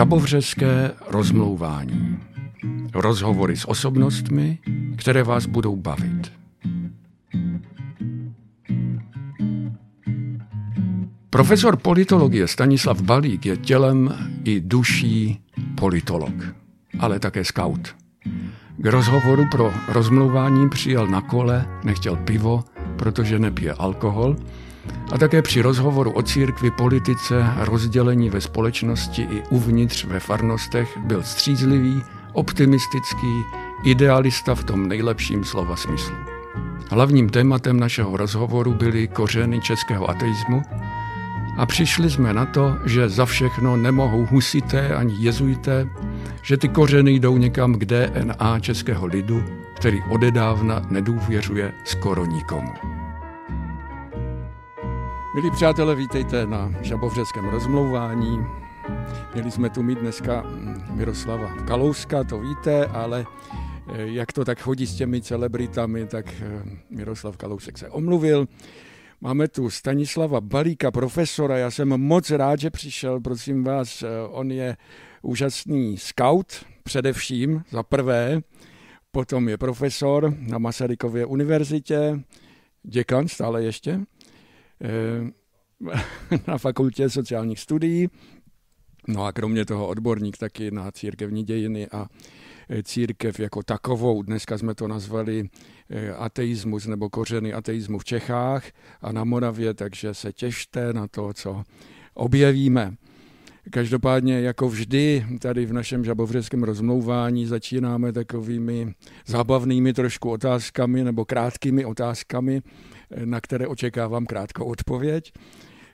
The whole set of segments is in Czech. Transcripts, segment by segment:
Žabovřeské rozmlouvání. Rozhovory s osobnostmi, které vás budou bavit. Profesor politologie Stanislav Balík je tělem i duší politolog, ale také scout. K rozhovoru pro rozmlouvání přijel na kole, nechtěl pivo, protože nepije alkohol, a také při rozhovoru o církvi, politice, rozdělení ve společnosti i uvnitř ve farnostech byl střízlivý, optimistický, idealista v tom nejlepším slova smyslu. Hlavním tématem našeho rozhovoru byly kořeny českého ateismu a přišli jsme na to, že za všechno nemohou husité ani jezuité, že ty kořeny jdou někam k DNA českého lidu, který odedávna nedůvěřuje skoro nikomu. Milí přátelé, vítejte na Žabovřeském rozmlouvání. Měli jsme tu mít dneska Miroslava Kalouska, to víte, ale eh, jak to tak chodí s těmi celebritami, tak eh, Miroslav Kalousek se omluvil. Máme tu Stanislava Balíka, profesora. Já jsem moc rád, že přišel, prosím vás. Eh, on je úžasný scout, především za prvé. Potom je profesor na Masarykově univerzitě, děkan stále ještě, na fakultě sociálních studií. No a kromě toho odborník taky na církevní dějiny a eh, církev jako takovou. Dneska jsme to nazvali Eh, ateismus nebo kořeny ateismu v Čechách a na Moravě, takže se těšte na to, co objevíme. Každopádně, jako vždy, tady v našem žabovřeském rozmlouvání začínáme takovými zábavnými trošku otázkami nebo krátkými otázkami, eh, na které očekávám krátkou odpověď.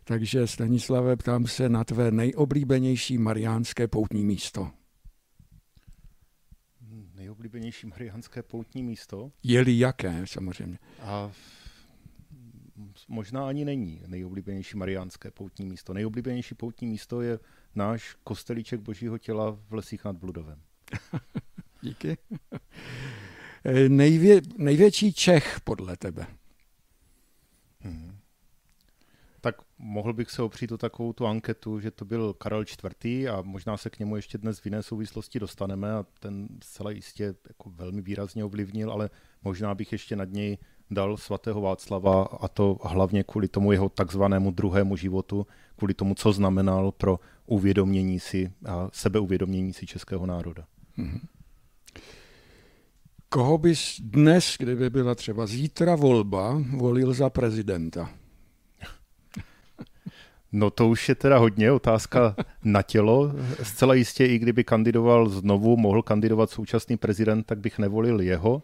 Takže Stanislave, ptám se na tvé nejoblíbenější mariánské poutní místo nejoblíbenější mariánské poutní místo. Je-li jaké, samozřejmě. A možná ani není nejoblíbenější mariánské poutní místo. Nejoblíbenější poutní místo je náš kostelíček Božího těla v Lesích nad Bludovem. Díky. Nejvě, největší Čech podle tebe? Hmm tak mohl bych se opřít o takovou tu anketu, že to byl Karel IV. a možná se k němu ještě dnes v jiné souvislosti dostaneme a ten zcela jistě jako velmi výrazně ovlivnil, ale možná bych ještě nad něj dal svatého Václava a to hlavně kvůli tomu jeho takzvanému druhému životu, kvůli tomu, co znamenal pro uvědomění si a sebeuvědomění si českého národa. Mm-hmm. Koho bys dnes, kdyby byla třeba zítra volba, volil za prezidenta? No to už je teda hodně otázka na tělo. Zcela jistě, i kdyby kandidoval znovu, mohl kandidovat současný prezident, tak bych nevolil jeho.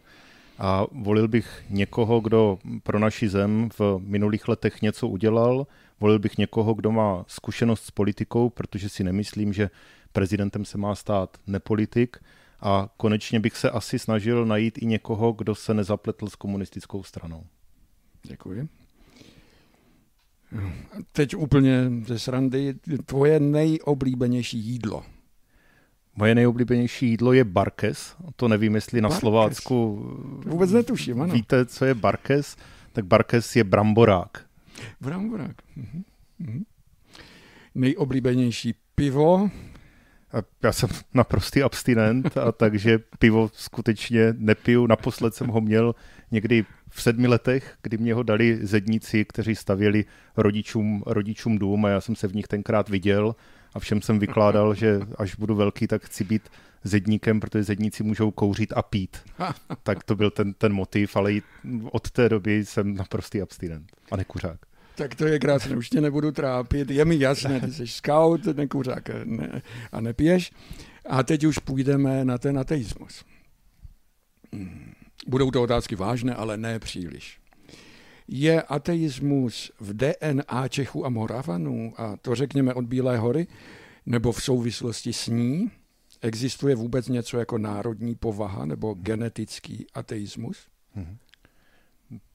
A volil bych někoho, kdo pro naši zem v minulých letech něco udělal. Volil bych někoho, kdo má zkušenost s politikou, protože si nemyslím, že prezidentem se má stát nepolitik. A konečně bych se asi snažil najít i někoho, kdo se nezapletl s komunistickou stranou. Děkuji. Teď úplně ze srandy, tvoje nejoblíbenější jídlo. Moje nejoblíbenější jídlo je barkes. To nevím, jestli na barkes. Slovácku Vůbec netuším, ano. Víte, co je barkes? Tak barkes je bramborák. Bramborák. Mhm. Mhm. Nejoblíbenější pivo? Já jsem naprostý abstinent, a takže pivo skutečně nepiju. Naposled jsem ho měl někdy v sedmi letech, kdy mě ho dali zedníci, kteří stavěli rodičům, rodičům dům a já jsem se v nich tenkrát viděl a všem jsem vykládal, že až budu velký, tak chci být zedníkem, protože zedníci můžou kouřit a pít. tak to byl ten, ten motiv, ale od té doby jsem naprostý abstinent a nekuřák. Tak to je krásné, už tě nebudu trápit. Je mi jasné, ty jsi scout, nekuřák ne, a nepiješ. A teď už půjdeme na ten ateismus. Hmm. Budou to otázky vážné, ale ne příliš. Je ateismus v DNA Čechů a Moravanů, a to řekněme od Bílé hory, nebo v souvislosti s ní? Existuje vůbec něco jako národní povaha nebo genetický ateismus? Mm-hmm.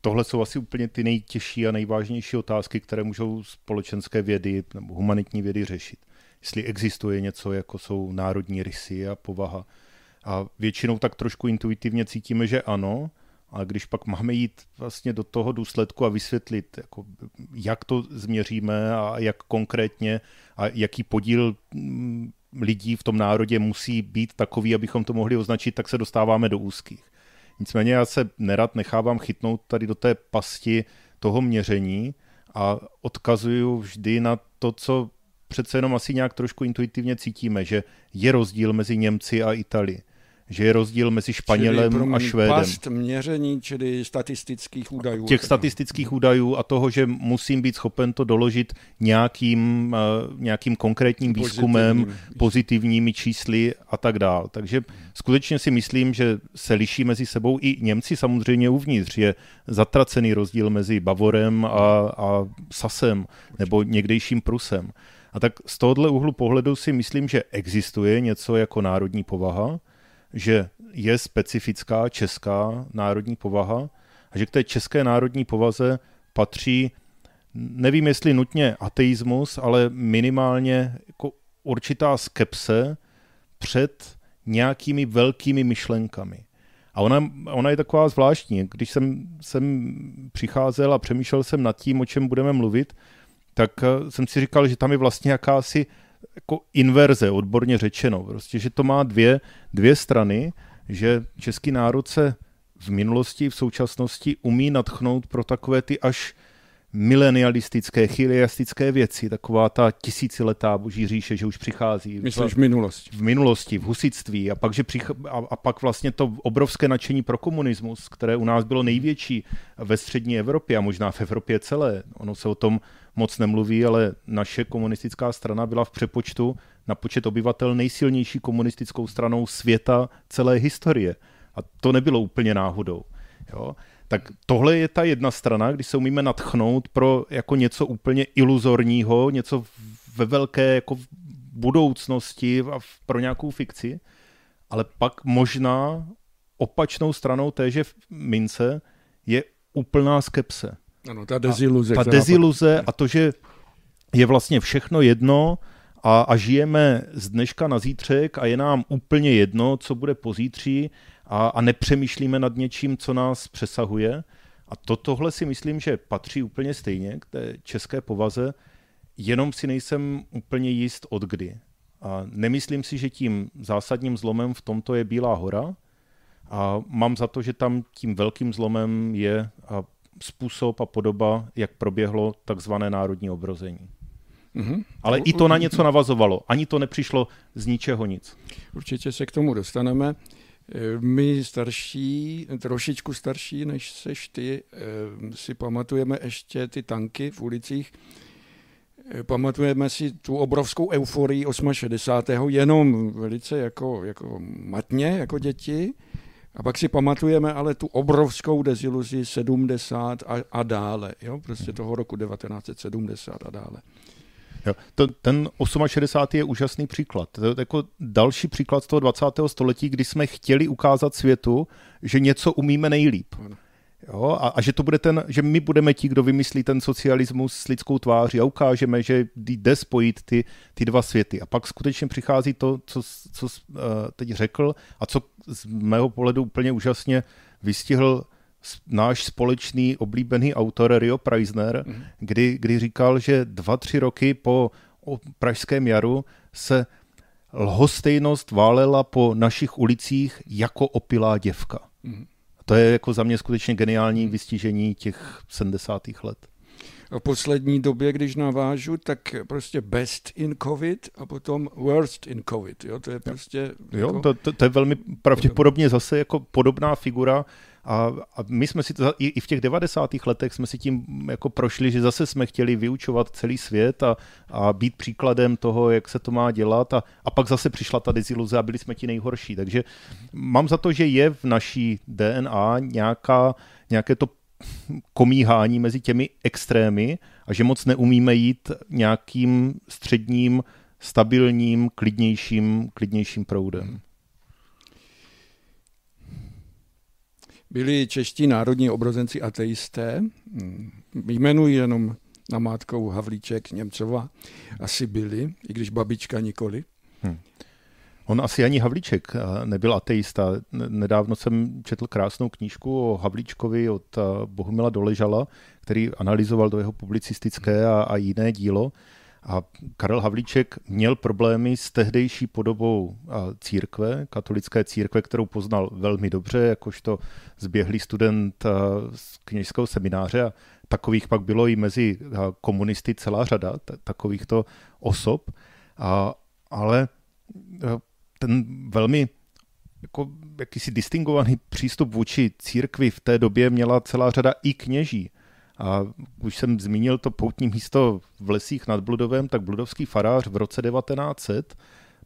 Tohle jsou asi úplně ty nejtěžší a nejvážnější otázky, které můžou společenské vědy nebo humanitní vědy řešit. Jestli existuje něco, jako jsou národní rysy a povaha, a většinou tak trošku intuitivně cítíme, že ano, ale když pak máme jít vlastně do toho důsledku a vysvětlit, jako jak to změříme a jak konkrétně a jaký podíl mm, lidí v tom národě musí být takový, abychom to mohli označit, tak se dostáváme do úzkých. Nicméně já se nerad nechávám chytnout tady do té pasti toho měření a odkazuju vždy na to, co přece jenom asi nějak trošku intuitivně cítíme, že je rozdíl mezi Němci a Italii že je rozdíl mezi Španělem čili a Švédem. Past měření, čili statistických údajů. Těch statistických údajů a toho, že musím být schopen to doložit nějakým, uh, nějakým konkrétním výzkumem, pozitivním. pozitivními čísly a tak dál. Takže skutečně si myslím, že se liší mezi sebou i Němci samozřejmě uvnitř. Je zatracený rozdíl mezi Bavorem a, a Sasem nebo někdejším Prusem. A tak z tohohle úhlu pohledu si myslím, že existuje něco jako národní povaha, že je specifická česká národní povaha a že k té české národní povaze patří, nevím jestli nutně ateismus, ale minimálně jako určitá skepse před nějakými velkými myšlenkami. A ona, ona je taková zvláštní. Když jsem, jsem přicházel a přemýšlel jsem nad tím, o čem budeme mluvit, tak eh, jsem si říkal, že tam je vlastně jakási jako inverze, odborně řečeno. Prostě, že to má dvě, dvě strany, že český národ se v minulosti, v současnosti umí natchnout pro takové ty až milenialistické, chiliastické věci, taková ta tisíciletá boží říše, že už přichází. Myslíš v minulosti? V minulosti, v husitství a pak, že přich, a, a pak vlastně to obrovské nadšení pro komunismus, které u nás bylo největší ve střední Evropě a možná v Evropě celé. Ono se o tom moc nemluví, ale naše komunistická strana byla v přepočtu na počet obyvatel nejsilnější komunistickou stranou světa celé historie. A to nebylo úplně náhodou. Jo? Tak tohle je ta jedna strana, kdy se umíme natchnout pro jako něco úplně iluzorního, něco ve velké jako budoucnosti a pro nějakou fikci, ale pak možná opačnou stranou téže mince je úplná skepse. Ano, ta deziluze. A ta deziluze a to, že je vlastně všechno jedno a, a žijeme z dneška na zítřek a je nám úplně jedno, co bude pozítří a, a nepřemýšlíme nad něčím, co nás přesahuje. A to, tohle si myslím, že patří úplně stejně k té české povaze, jenom si nejsem úplně jist od kdy. A nemyslím si, že tím zásadním zlomem v tomto je Bílá hora. A mám za to, že tam tím velkým zlomem je způsob a podoba, jak proběhlo takzvané národní obrození. Mm-hmm. Ale i to na něco navazovalo. Ani to nepřišlo z ničeho nic. Určitě se k tomu dostaneme. My starší, trošičku starší než seš ty, eh, si pamatujeme ještě ty tanky v ulicích. Eh, pamatujeme si tu obrovskou euforii 68. jenom velice jako, jako matně, jako děti. A pak si pamatujeme ale tu obrovskou deziluzi 70 a, a dále, jo? prostě toho roku 1970 a dále. Jo, to, ten 68. je úžasný příklad. To je jako další příklad z toho 20. století, kdy jsme chtěli ukázat světu, že něco umíme nejlíp. Jo, a, a že to bude ten, že my budeme ti, kdo vymyslí ten socialismus s lidskou tváří a ukážeme, že jde spojit ty, ty dva světy. A pak skutečně přichází to, co, co uh, teď řekl a co z mého pohledu úplně úžasně vystihl náš společný oblíbený autor Rio Preisner, mm. kdy, kdy říkal, že dva, tři roky po pražském jaru se lhostejnost válela po našich ulicích jako opilá děvka. Mm. To je jako za mě skutečně geniální mhm. vystižení těch 70. let. A v poslední době, když navážu, tak prostě best in covid a potom worst in covid. Jo, to je prostě... Jo, jako... to, to, to je velmi pravděpodobně zase jako podobná figura a, a my jsme si to, i, i v těch 90. letech jsme si tím jako prošli, že zase jsme chtěli vyučovat celý svět a, a být příkladem toho, jak se to má dělat a, a pak zase přišla ta deziluze a byli jsme ti nejhorší. Takže mám za to, že je v naší DNA nějaká, nějaké to komíhání mezi těmi extrémy a že moc neumíme jít nějakým středním, stabilním, klidnějším, klidnějším proudem. Byli čeští národní obrozenci ateisté. Hmm. Jmenuji jenom namátkou Havlíček, Němcova. Asi byli, i když babička nikoli. Hmm. On asi ani Havlíček eh, nebyl ateista. Nedávno jsem četl krásnou knížku o Havlíčkovi od eh, Bohumila Doležala, který analyzoval do jeho publicistické a, a jiné dílo. A Karel Havlíček měl problémy s tehdejší podobou církve, katolické církve, kterou poznal velmi dobře, jakožto zběhlý student z kněžského semináře a takových pak bylo i mezi komunisty celá řada takovýchto osob, a, ale ten velmi jako jakýsi distingovaný přístup vůči církvi v té době měla celá řada i kněží. A už jsem zmínil to poutní místo v lesích nad Bludovem, tak bludovský farář v roce 1900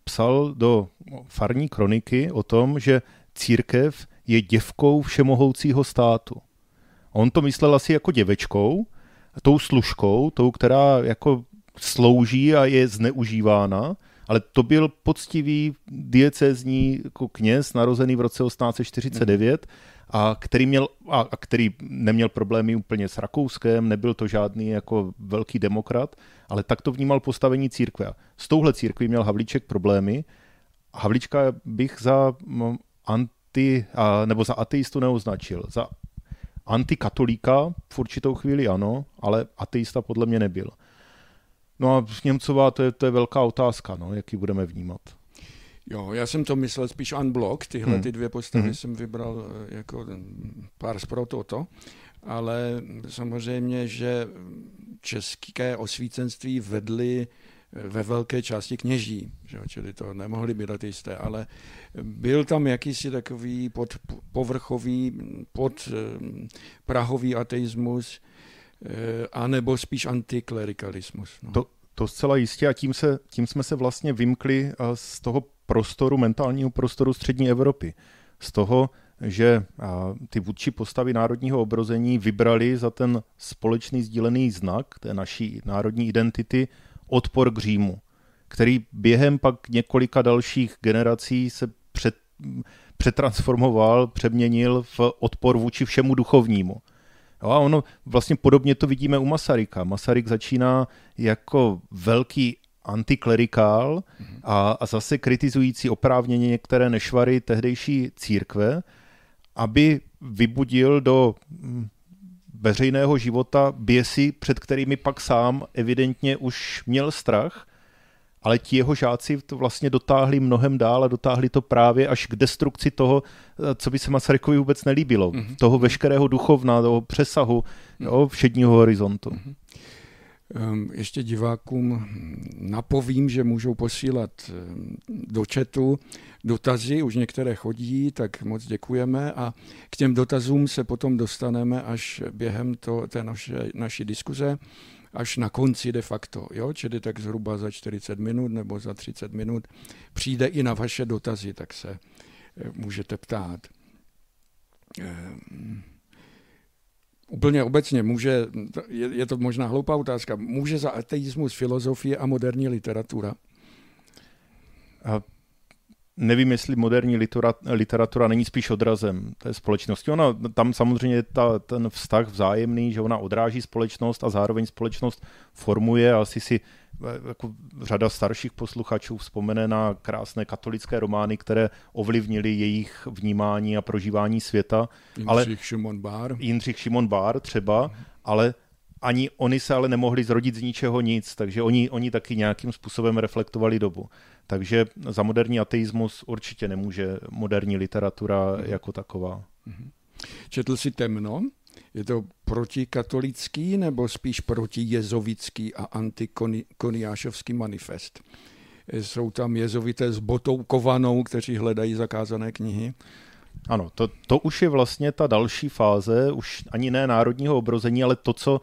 psal do farní kroniky o tom, že církev je děvkou všemohoucího státu. On to myslel asi jako děvečkou, tou služkou, tou, která jako slouží a je zneužívána, ale to byl poctivý diecézní jako kněz, narozený v roce 1849, a který, měl, a, a který neměl problémy úplně s Rakouskem, nebyl to žádný jako velký demokrat, ale tak to vnímal postavení církve. S touhle církví měl Havlíček problémy. Havlíčka bych za anti, a, nebo za ateistu neoznačil. Za antikatolíka v určitou chvíli ano, ale ateista podle mě nebyl. No a Němcová, to je, to je velká otázka, no, jak ji budeme vnímat. Jo, já jsem to myslel spíš unblock, tyhle hmm. ty dvě postavy hmm. jsem vybral eh, jako pár pro toto, ale samozřejmě, že české osvícenství vedly eh, ve velké části kněží, že čili to nemohli být ateisté, ale byl tam jakýsi takový pod, povrchový, pod eh, prahový ateismus, anebo spíš antiklerikalismus. No. To, to zcela jistě a tím, se, tím jsme se vlastně vymkli z toho prostoru, mentálního prostoru střední Evropy. Z toho, že ty vůdčí postavy národního obrození vybrali za ten společný sdílený znak té naší národní identity odpor k Římu, který během pak několika dalších generací se před, přetransformoval, přeměnil v odpor vůči všemu duchovnímu. A ono vlastně podobně to vidíme u Masaryka. Masaryk začíná jako velký antiklerikál a, a zase kritizující oprávněně některé nešvary tehdejší církve, aby vybudil do hm, veřejného života běsy, před kterými pak sám evidentně už měl strach, ale ti jeho žáci to vlastně dotáhli mnohem dál a dotáhli to právě až k destrukci toho, co by se Masarykovi vůbec nelíbilo. Mm-hmm. Toho veškerého duchovna, toho přesahu mm-hmm. jo, všedního horizontu. Mm-hmm. Ehm, ještě divákům napovím, že můžou posílat ehm, do chatu dotazy, už některé chodí, tak moc děkujeme a k těm dotazům se potom dostaneme až během to, té naše, naší diskuze, až na konci de facto, jo? čili tak zhruba za 40 minut nebo za 30 minut přijde i na vaše dotazy, tak se eh, můžete ptát. Ehm, úplně obecně může, je, je to možná hloupá otázka, může za ateismus filozofie a moderní literatura? A nevím, jestli moderní literatura není spíš odrazem té společnosti. Ona tam samozřejmě je ta, ten vztah vzájemný, že ona odráží společnost a zároveň společnost formuje a asi si jako řada starších posluchačů vzpomene na krásné katolické romány, které ovlivnily jejich vnímání a prožívání světa. Jindřich ale, Šimon Bár. Jindřich Šimon Bár třeba, ale ani oni se ale nemohli zrodit z ničeho nic, takže oni, oni taky nějakým způsobem reflektovali dobu. Takže za moderní ateismus určitě nemůže moderní literatura mm. jako taková. Mm. Četl si Temno? Je to protikatolický nebo spíš protijezovický a antikoniášovský manifest? Jsou tam jezovité s botou kovanou, kteří hledají zakázané knihy? Ano, to, to už je vlastně ta další fáze, už ani ne národního obrození, ale to, co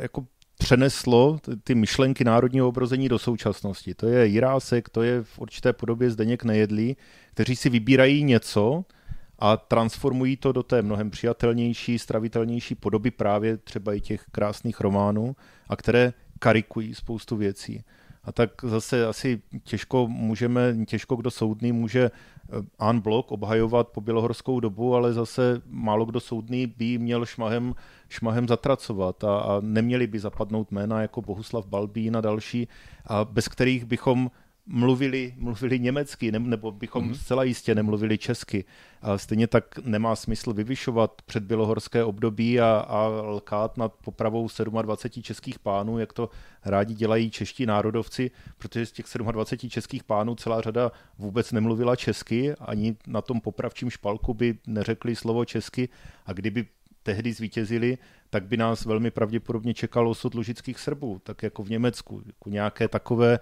jako přeneslo ty myšlenky národního obrození do současnosti. To je Jirásek, to je v určité podobě Zdeněk Nejedlý, kteří si vybírají něco, a transformují to do té mnohem přijatelnější, stravitelnější podoby právě třeba i těch krásných románů a které karikují spoustu věcí. A tak zase asi těžko můžeme, těžko kdo soudný může An eh, Blok obhajovat po bělohorskou dobu, ale zase málo kdo soudný by měl šmahem, šmahem zatracovat a, a neměli by zapadnout jména jako Bohuslav Balbín a další, a bez kterých bychom mluvili, mluvili německy, ne, nebo bychom mm. zcela jistě nemluvili česky. A stejně tak nemá smysl vyvyšovat před bělohorské období a, a lkát nad popravou 27 českých pánů, jak to rádi dělají čeští národovci, protože z těch 27 českých pánů celá řada vůbec nemluvila česky, ani na tom popravčím špalku by neřekli slovo česky a kdyby tehdy zvítězili, tak by nás velmi pravděpodobně čekalo osud lužických Srbů, tak jako v Německu, jako nějaké takové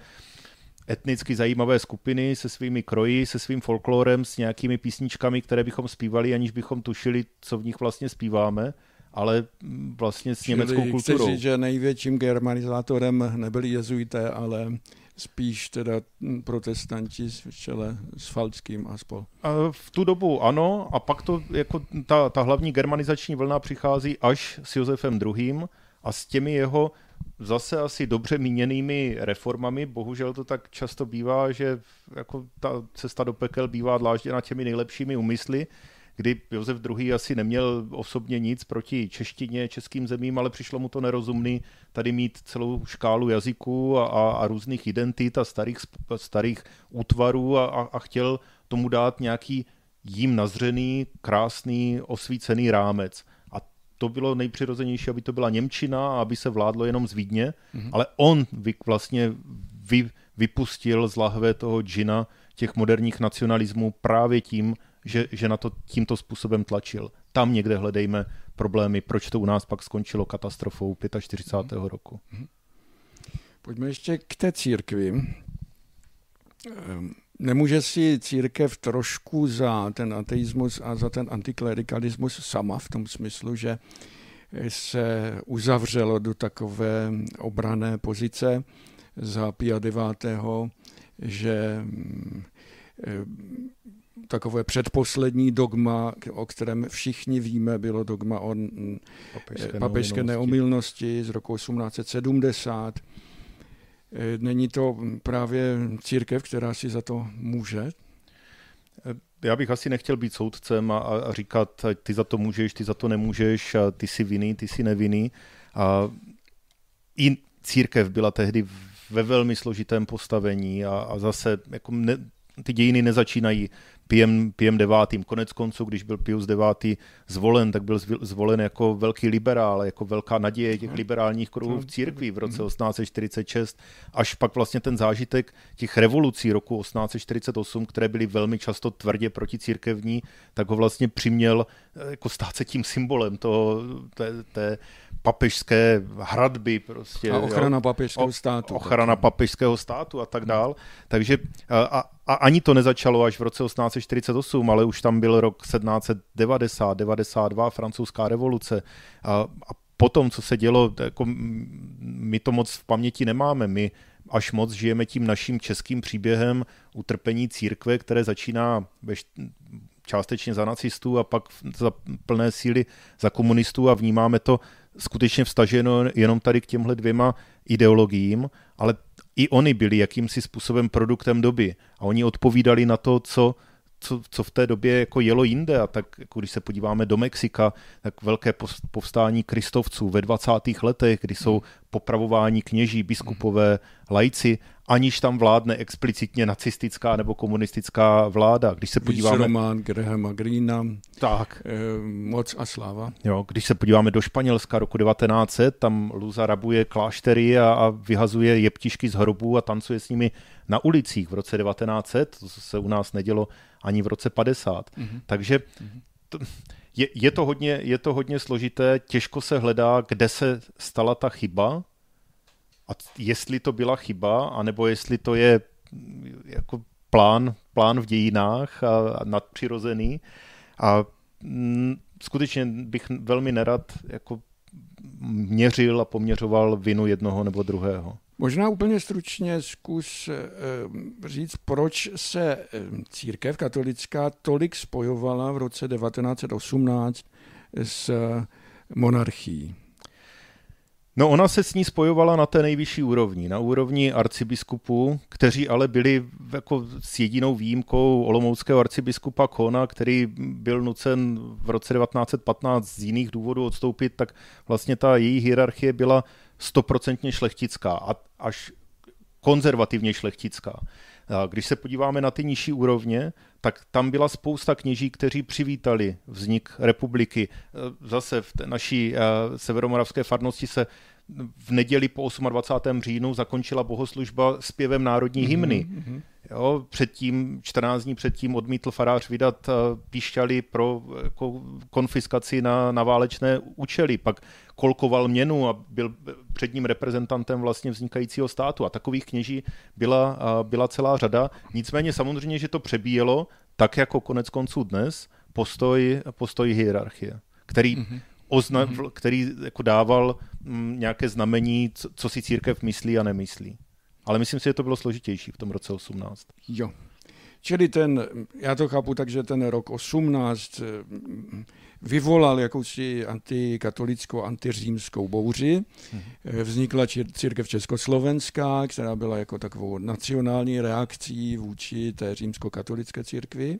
etnicky zajímavé skupiny se svými kroji, se svým folklorem, s nějakými písničkami, které bychom zpívali, aniž bychom tušili, co v nich vlastně zpíváme ale vlastně s Čili německou kulturou. Chci říct, že největším germanizátorem nebyli jezuité, ale spíš teda protestanti v čele s Falckým a spol. A v tu dobu ano, a pak to jako ta, ta hlavní germanizační vlna přichází až s Josefem II. a s těmi jeho zase asi dobře míněnými reformami. Bohužel to tak často bývá, že jako ta cesta do pekel bývá dlážděna těmi nejlepšími úmysly, kdy Josef II. asi neměl osobně nic proti češtině, českým zemím, ale přišlo mu to nerozumný tady mít celou škálu jazyků a, a, a různých identit a starých, starých útvarů a, a, a chtěl tomu dát nějaký jím nazřený, krásný, osvícený rámec to bylo nejpřirozenější, aby to byla Němčina a aby se vládlo jenom z Vídně, mm-hmm. ale on vy, vlastně vy, vypustil z lahve toho džina těch moderních nacionalismů právě tím, že, že na to tímto způsobem tlačil. Tam někde hledejme problémy, proč to u nás pak skončilo katastrofou 45. Mm-hmm. roku. Mm-hmm. Pojďme ještě k té církvi. Ehm, nemůže si církev trošku za ten ateismus a za ten antiklerikalismus sama v tom smyslu, že se uzavřelo do takové obrané pozice za Pia 9., že mm, takové předposlední dogma, o kterém všichni víme, bylo dogma o mm, papežské, papežské neomilnosti z roku 1870 Eh, není to právě církev, která si za to může? Eh, já bych asi nechtěl být soudcem a, a říkat, ty za to můžeš, ty za to nemůžeš, a ty jsi vinný, ty jsi nevinný. A I církev byla tehdy ve velmi složitém postavení a, a zase jako ne, ty dějiny nezačínají Piem, Piem devátým. Konec konců, když byl Pius devátý zvolen, tak byl zvolen jako velký liberál, jako velká naděje těch liberálních kruhů v církvi v roce 1846, až pak vlastně ten zážitek těch revolucí roku 1848, které byly velmi často tvrdě proticírkevní, tak ho vlastně přiměl eh, jako stát se tím symbolem toho, té, té papežské hradby prostě. A ochrana jo? papežského státu. Ochrana taky. papežského státu a tak dál. Takže a, a ani to nezačalo až v roce 1848, ale už tam byl rok 1790, 92, francouzská revoluce. A, a potom, co se dělo, jako my to moc v paměti nemáme. My až moc žijeme tím naším českým příběhem utrpení církve, které začíná ve, částečně za nacistů a pak za plné síly za komunistů a vnímáme to skutečně vstaženo jenom tady k těmhle dvěma ideologiím, ale i oni byli jakýmsi způsobem produktem doby a oni odpovídali na to, co, co, co v té době jako jelo jinde a tak jako když se podíváme do Mexika, tak velké povstání kristovců ve 20. letech, kdy jsou popravováni kněží, biskupové, lajci aniž tam vládne explicitně nacistická nebo komunistická vláda. Když se podíváme... román Grahama Greena, tak. Eh, Moc a sláva. Jo, když se podíváme do Španělska roku 1900, tam Luza rabuje kláštery a, a vyhazuje jeptišky z hrobů a tancuje s nimi na ulicích v roce 1900, to se u nás nedělo ani v roce 50. Mm-hmm. Takže to, je, je, to hodně, je to hodně složité, těžko se hledá, kde se stala ta chyba, a jestli to byla chyba, anebo jestli to je mm, jako plán, plán v dějinách a, a nadpřirozený. A m, mm, skutečně bych velmi nerad jako měřil a poměřoval vinu jednoho nebo druhého. Možná úplně stručně zkus e, říct, proč se e, církev katolická tolik spojovala v roce 1918 s monarchií. No ona se s ní spojovala na té nejvyšší úrovni, na úrovni arcibiskupů, kteří ale byli jako s jedinou výjimkou olomouckého arcibiskupa Kona, který byl nucen v roce 1915 z jiných důvodů odstoupit, tak vlastně ta její hierarchie byla stoprocentně šlechtická a až konzervativně šlechtická. Když se podíváme na ty nižší úrovně, tak tam byla spousta kněží, kteří přivítali vznik republiky. Zase v té naší severomoravské farnosti se v neděli po 28. říjnu zakončila bohoslužba zpěvem národní hymny. Mm-hmm. Jo, předtím, 14 dní předtím odmítl farář vydat eh, píšťaly pro jako, konfiskaci na, na válečné účely, pak kolkoval měnu a byl před ním reprezentantem vlastně vznikajícího státu. A takových kněží byla, byla celá řada. Nicméně samozřejmě, že to přebíjelo, tak jako konec konců dnes, postoj, postoj hierarchie, který mm-hmm ozna- mm-hmm. který jako dával m, mm, nějaké znamení, co, co si církev myslí a nemyslí. Ale myslím si, že to bylo složitější v tom roce 18. Jo. Čili ten, já to chápu tak, že ten rok 18 vyvolal jakousi antikatolickou, antiřímskou bouři. Mhm. Vznikla církev Československá, která byla jako takovou nacionální reakcí vůči té římskokatolické církvi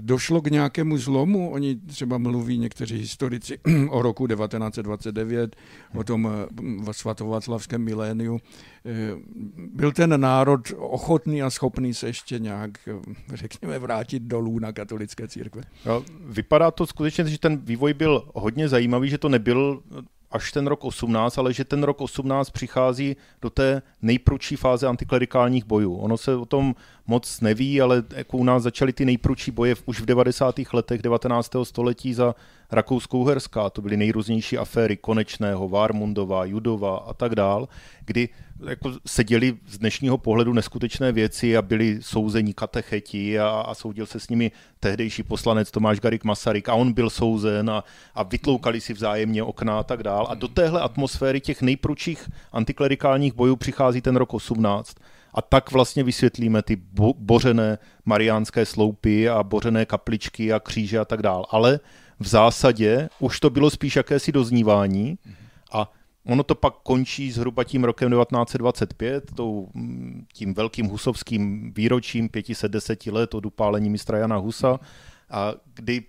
došlo k nějakému zlomu. Oni třeba mluví někteří historici o roku 1929, o tom eh, svatováclavském miléniu. Eh, byl ten národ ochotný a schopný se ještě nějak, eh, řekněme, vrátit dolů na katolické církve? No, vypadá to skutečně, že ten vývoj byl hodně zajímavý, že to nebyl až ten rok 18, ale že ten rok 18 přichází do té nejprudší fáze antiklerikálních bojů. Ono se o tom moc neví, ale jako u nás začaly ty nejprudší boje už v 90. letech 19. století za Rakousko-Uherská. To byly nejrůznější aféry Konečného, Vármundová, Judova a tak dál, kdy jako seděli z dnešního pohledu neskutečné věci a byli souzení katecheti a, a soudil se s nimi tehdejší poslanec Tomáš Garik Masaryk a on byl souzen a, a vytloukali si vzájemně okna a tak dál. A do téhle atmosféry těch nejprudších antiklerikálních bojů přichází ten rok 18 a tak vlastně vysvětlíme ty bo- bořené mariánské sloupy a bořené kapličky a kříže a tak dál. Ale v zásadě už to bylo spíš jakési doznívání a ono to pak končí zhruba tím rokem 1925, tou, tím velkým husovským výročím 510 let od upálení mistra Jana Husa, a kdy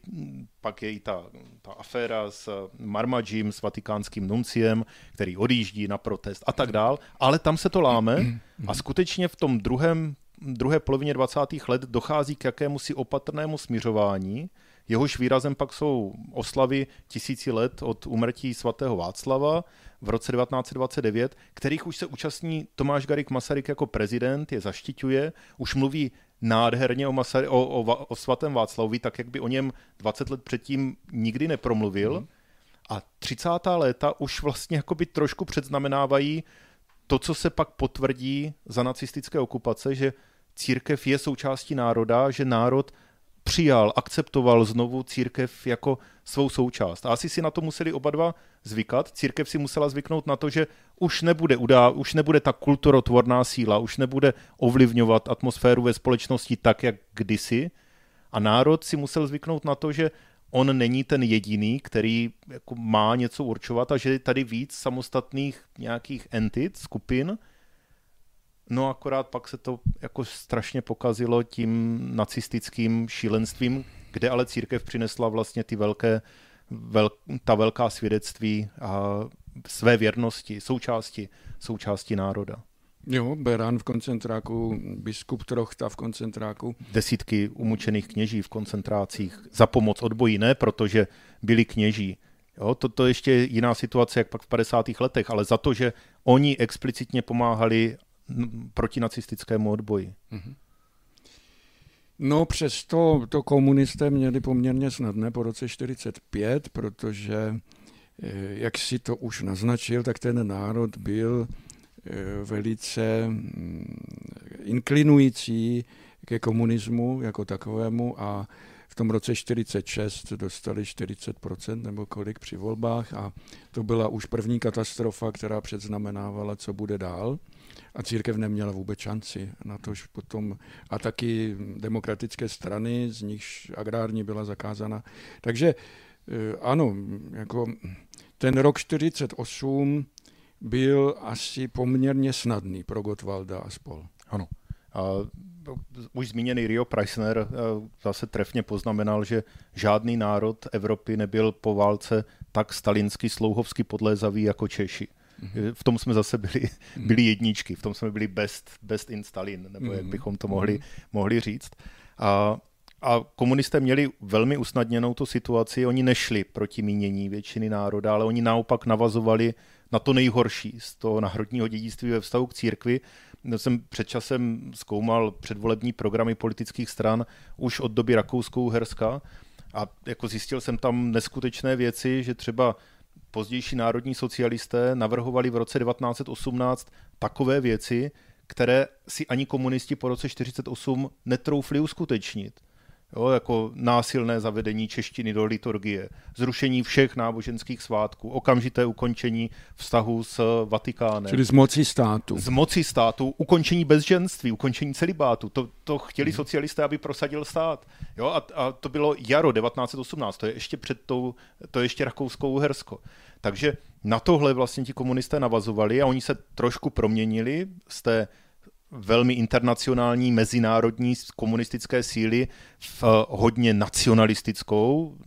pak je i ta, ta aféra s Marmadžím, s vatikánským nunciem, který odjíždí na protest a tak dál, ale tam se to láme a skutečně v tom druhém, druhé polovině 20. let dochází k jakému si opatrnému směřování, Jehož výrazem pak jsou oslavy tisíci let od umrtí svatého Václava v roce 1929, kterých už se účastní Tomáš Garik Masaryk jako prezident, je zaštiťuje, už mluví nádherně o, Masary, o, o, o svatém Václavovi, tak jak by o něm 20 let předtím nikdy nepromluvil. Mm. A 30. léta už vlastně jakoby trošku předznamenávají to, co se pak potvrdí za nacistické okupace, že církev je součástí národa, že národ přijal, akceptoval znovu církev jako svou součást. A asi si na to museli oba dva zvykat. Církev si musela zvyknout na to, že už nebude, udá, už nebude ta kulturotvorná síla, už nebude ovlivňovat atmosféru ve společnosti tak, jak kdysi. A národ si musel zvyknout na to, že on není ten jediný, který jako má něco určovat a že je tady víc samostatných nějakých entit, skupin, No akorát pak se to jako strašně pokazilo tím nacistickým šílenstvím, kde ale církev přinesla vlastně ty velké, vel, ta velká svědectví a své věrnosti, součásti, součásti národa. Jo, Beran v koncentráku, biskup Trochta v koncentráku. Desítky umučených kněží v koncentrácích za pomoc odboji, ne protože byli kněží. Jo, to, to ještě je jiná situace, jak pak v 50. letech, ale za to, že oni explicitně pomáhali protinacistickému odboji. Mm-hmm. No přesto to komunisté měli poměrně snadné po roce 45, protože, eh, jak si to už naznačil, tak ten národ byl eh, velice mm, inklinující ke komunismu jako takovému a v tom roce 46 dostali 40% nebo kolik při volbách a to byla už první katastrofa, která předznamenávala, co bude dál a církev neměla vůbec šanci na to, že potom a taky demokratické strany, z nichž agrární byla zakázána. Takže eh, ano, jako ten rok 48 byl asi poměrně snadný pro Gottwalda a spol. Ano. A už zmíněný Rio Preissner eh, zase trefně poznamenal, že žádný národ Evropy nebyl po válce tak stalinsky slouhovsky podlézavý jako Češi. Mm-hmm. V tom jsme zase byli, mhm. byli jedničky, v tom jsme byli best, best in Stalin, nebo jak mhm. bychom to mohli, mohli říct. A, a komunisté měli velmi usnadněnou tu situaci, oni nešli proti mínění většiny národa, ale oni naopak navazovali na to nejhorší z toho národního dědictví ve vztahu k církvi. Já jsem před časem zkoumal předvolební programy politických stran už od doby Rakousko-Uherska a jako zjistil jsem tam neskutečné věci, že třeba pozdější národní socialisté navrhovali v roce 1918 takové věci, které si ani komunisti po roce 1948 netroufli uskutečnit jo, jako násilné zavedení češtiny do liturgie, zrušení všech náboženských svátků, okamžité ukončení vztahu s Vatikánem. Čili z moci státu. Z moci státu, ukončení bezženství, ukončení celibátu. To, to chtěli hmm. socialisté, aby prosadil stát. Jo, a, a to bylo jaro 1918, to je ještě před tou, to je ještě Rakousko-Uhersko. Takže na tohle vlastně ti komunisté navazovali a oni se trošku proměnili z té velmi internacionální mezinárodní komunistické síly v hodně nacionalistickou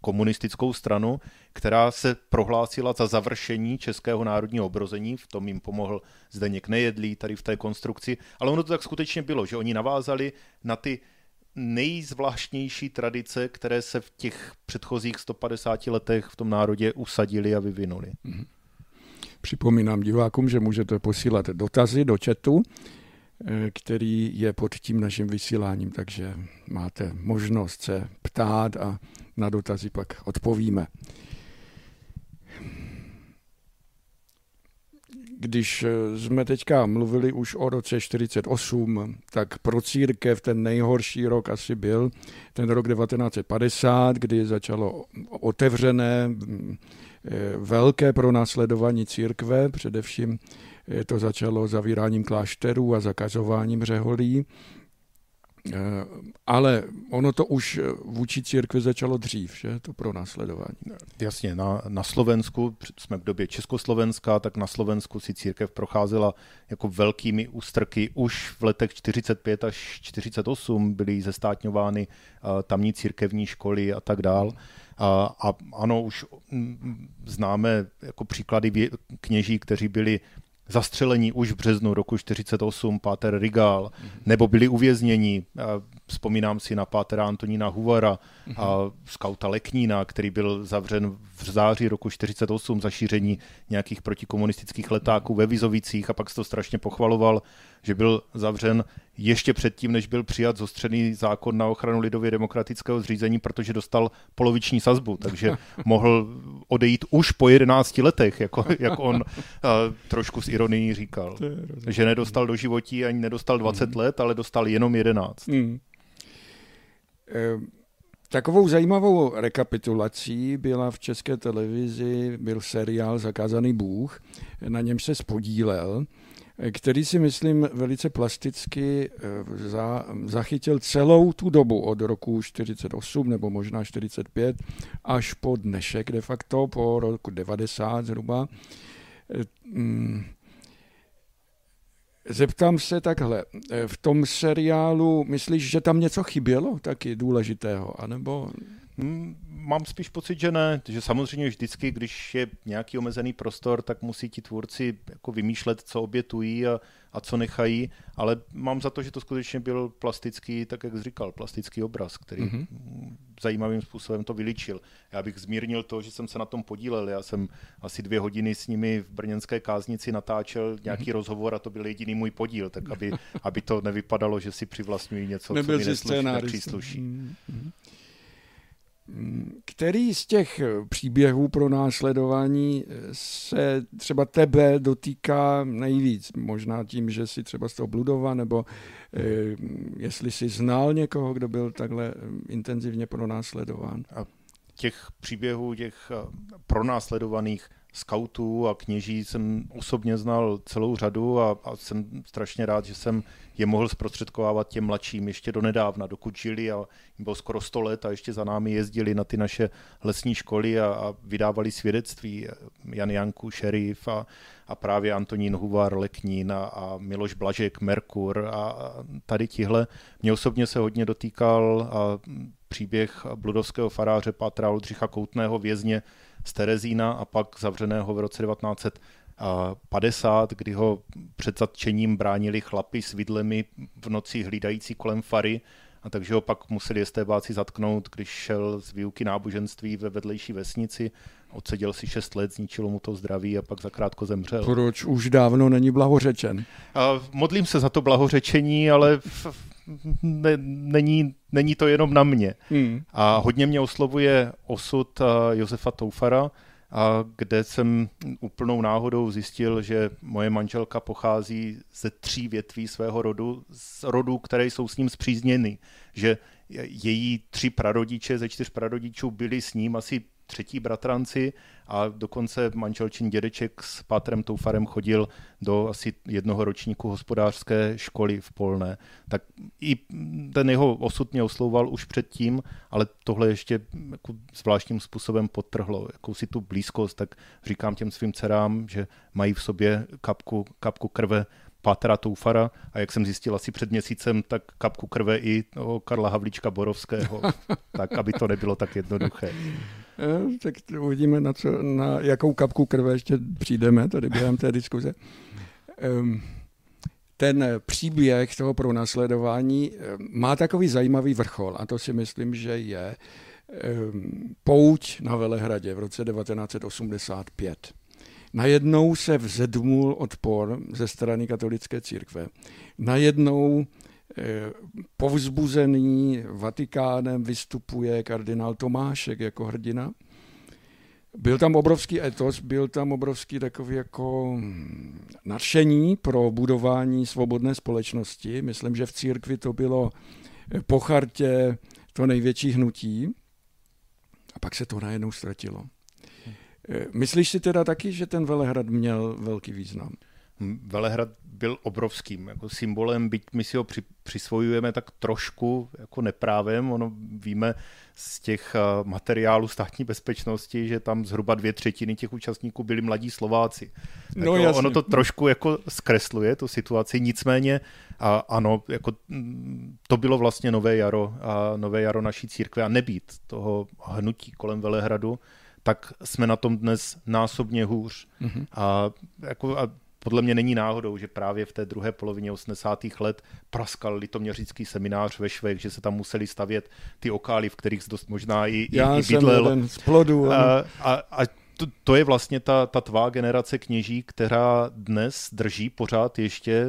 komunistickou stranu, která se prohlásila za završení českého národního obrození, v tom jim pomohl Zdeněk Nejedlý tady v té konstrukci, ale ono to tak skutečně bylo, že oni navázali na ty nejzvláštnější tradice, které se v těch předchozích 150 letech v tom národě usadili a vyvinuli. Mm-hmm. Připomínám divákům, že můžete posílat dotazy do chatu, eh, který je pod tím naším vysíláním, takže máte možnost se ptát a na dotazy pak odpovíme. Když eh, jsme teďka mluvili už o roce 48, tak pro církev ten nejhorší rok asi byl ten rok 1950, kdy začalo otevřené velké pronásledování církve, především eh, to začalo zavíráním klášterů a zakazováním řeholí. Eh, ale ono to už vůči církvi začalo dřív, že to pro následování. Jasně, na, na Slovensku, jsme v době Československa, tak na Slovensku si církev procházela jako velkými ústrky. Už v letech 45 až 48 byly zestátňovány tamní církevní školy a tak dál. A ano, už mm, známe jako příklady kněží, kteří byli zastřelení už v březnu roku 48 Páter Rigal, mm-hmm. nebo byli uvězněni. Vzpomínám si na Pátera Antonína Huvara mm-hmm. a skauta Leknína, který byl zavřen v září roku 48 za šíření nějakých protikomunistických letáků ve Vizovicích a pak se to strašně pochvaloval, že byl zavřen ještě předtím, než byl přijat zostřený zákon na ochranu lidově demokratického zřízení, protože dostal poloviční sazbu, takže mohl odejít už po 11 letech, jako, jak on trošku s ironií říkal. Že nedostal do životí ani nedostal 20 mm. let, ale dostal jenom 11. Mm. Takovou zajímavou rekapitulací byla v české televizi, byl seriál Zakázaný Bůh, na něm se spodílel který si myslím velice plasticky eh, za, zachytil celou tu dobu od roku 48 nebo možná 45 až po dnešek de facto, po roku 90 zhruba. Eh, mm, zeptám se takhle, eh, v tom seriálu myslíš, že tam něco chybělo taky důležitého, anebo... Hmm, mám spíš pocit, že ne, že samozřejmě vždycky, když je nějaký omezený prostor, tak musí ti tvůrci jako vymýšlet, co obětují a, a co nechají, ale mám za to, že to skutečně byl plastický, tak jak jsi říkal, plastický obraz, který mm-hmm. zajímavým způsobem to vyličil. Já bych zmírnil to, že jsem se na tom podílel, já jsem asi dvě hodiny s nimi v brněnské káznici natáčel nějaký mm-hmm. rozhovor a to byl jediný můj podíl, tak aby, aby to nevypadalo, že si přivlastňují něco, Nebyl co mi nepřísluší. Mm-hmm. Který z těch příběhů pro následování se třeba tebe dotýká nejvíc? Možná tím, že jsi třeba z toho Bludova, nebo eh, jestli jsi znal někoho, kdo byl takhle intenzivně pronásledován? A těch příběhů, těch eh, pronásledovaných skautů a kněží jsem osobně znal celou řadu a, a jsem strašně rád, že jsem je mohl zprostředkovávat těm mladším ještě do nedávna, dokud žili a jim bylo skoro 100 let a ještě za námi jezdili na ty naše lesní školy a, a vydávali svědectví. Jan Janku, šerif a, a právě Antonín Huvar, Leknín a, a Miloš Blažek, Merkur a, tady tihle. Mě osobně se hodně dotýkal a příběh bludovského faráře Pátra Oldřicha Koutného vězně z Terezína a pak zavřeného v roce 1900 50, kdy ho před zatčením bránili chlapi s vidlemi v noci hlídající kolem fary, a takže ho pak museli estébáci zatknout, když šel z výuky náboženství ve vedlejší vesnici. Odseděl si šest let, zničilo mu to zdraví a pak zakrátko zemřel. Proč už dávno není blahořečen? A modlím se za to blahořečení, ale ne, není, není to jenom na mě. Hmm. A hodně mě oslovuje osud Josefa Toufara, a kde jsem úplnou náhodou zjistil, že moje manželka pochází ze tří větví svého rodu, z rodů, které jsou s ním zpřízněny. Že její tři prarodiče ze čtyř prarodičů byli s ním asi třetí bratranci a dokonce manželčin dědeček s Pátrem Toufarem chodil do asi jednoho ročníku hospodářské školy v Polné. Tak i ten jeho osud mě oslouval už předtím, ale tohle ještě jako zvláštním způsobem podtrhlo jakousi tu blízkost, tak říkám těm svým dcerám, že mají v sobě kapku, kapku krve Pátra Toufara a jak jsem zjistil asi před měsícem, tak kapku krve i toho Karla Havlíčka Borovského, tak aby to nebylo tak jednoduché. Eh, tak uvidíme, na, co, na jakou kapku krve ještě přijdeme tady během té diskuze. Ten příběh toho pro následování má takový zajímavý vrchol a to si myslím, že je pouť na Velehradě v roce 1985. Najednou se vzedmul odpor ze strany katolické církve. Najednou Eh, povzbuzený Vatikánem vystupuje kardinál Tomášek jako hrdina. Byl tam obrovský etos, byl tam obrovský takový jako hm, nadšení pro budování svobodné společnosti. Myslím, že v církvi to bylo eh, po chartě to největší hnutí. A pak se to najednou ztratilo. Eh, myslíš si teda taky, že ten Velehrad měl velký význam? Velehrad byl obrovským jako symbolem, byť my si ho při, přisvojujeme tak trošku jako neprávem. Ono víme z těch eh, materiálů státní bezpečnosti, že tam zhruba dvě třetiny těch účastníků byli mladí Slováci. Tak no, jasně. ono to trošku jako zkresluje tu situaci, nicméně a ano, jako mm, to bylo vlastně nové jaro a nové jaro naší církve a nebýt toho hnutí kolem Velehradu, tak jsme na tom dnes násobně hůř. Mm-hmm. A, jako, a podle mě není náhodou, že právě v té druhé polovině 80. let praskal litoměřický seminář ve Švech, že se tam museli stavět ty okály, v kterých dost možná i, Já i bydlel. Jsem jeden z plodů. A, a, a to, to je vlastně ta, ta tvá generace kněží, která dnes drží pořád ještě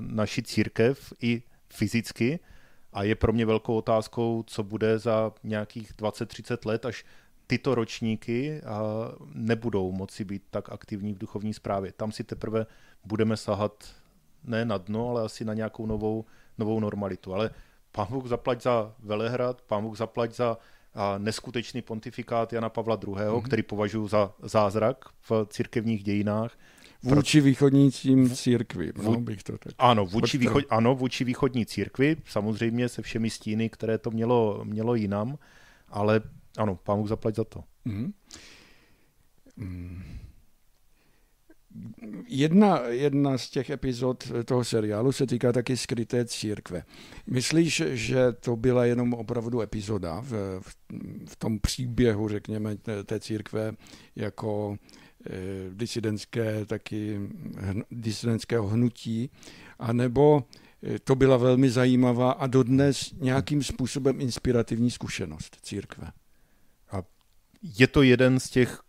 naši církev i fyzicky a je pro mě velkou otázkou, co bude za nějakých 20-30 let, až tyto ročníky nebudou moci být tak aktivní v duchovní správě. Tam si teprve budeme sahat ne na dno, ale asi na nějakou novou, novou normalitu. Ale pán Bůh zaplať za Velehrad, pán Bůh zaplať za neskutečný pontifikát Jana Pavla II., mm-hmm. který považuji za zázrak v církevních dějinách. Vůči východnícím církvi, no, bych to tak. Ano vůči, východ, ano, vůči východní církvi, samozřejmě se všemi stíny, které to mělo, mělo jinam, ale ano, pán Bůh zaplať za to. Mm-hmm. Jedna, jedna z těch epizod toho seriálu se týká taky skryté církve. Myslíš, že to byla jenom opravdu epizoda v, v, v tom příběhu, řekněme, té, té církve jako e, disidentské, taky hn, disidentského hnutí, anebo eh, to byla velmi zajímavá a dodnes nějakým způsobem inspirativní zkušenost církve? Je to jeden z těch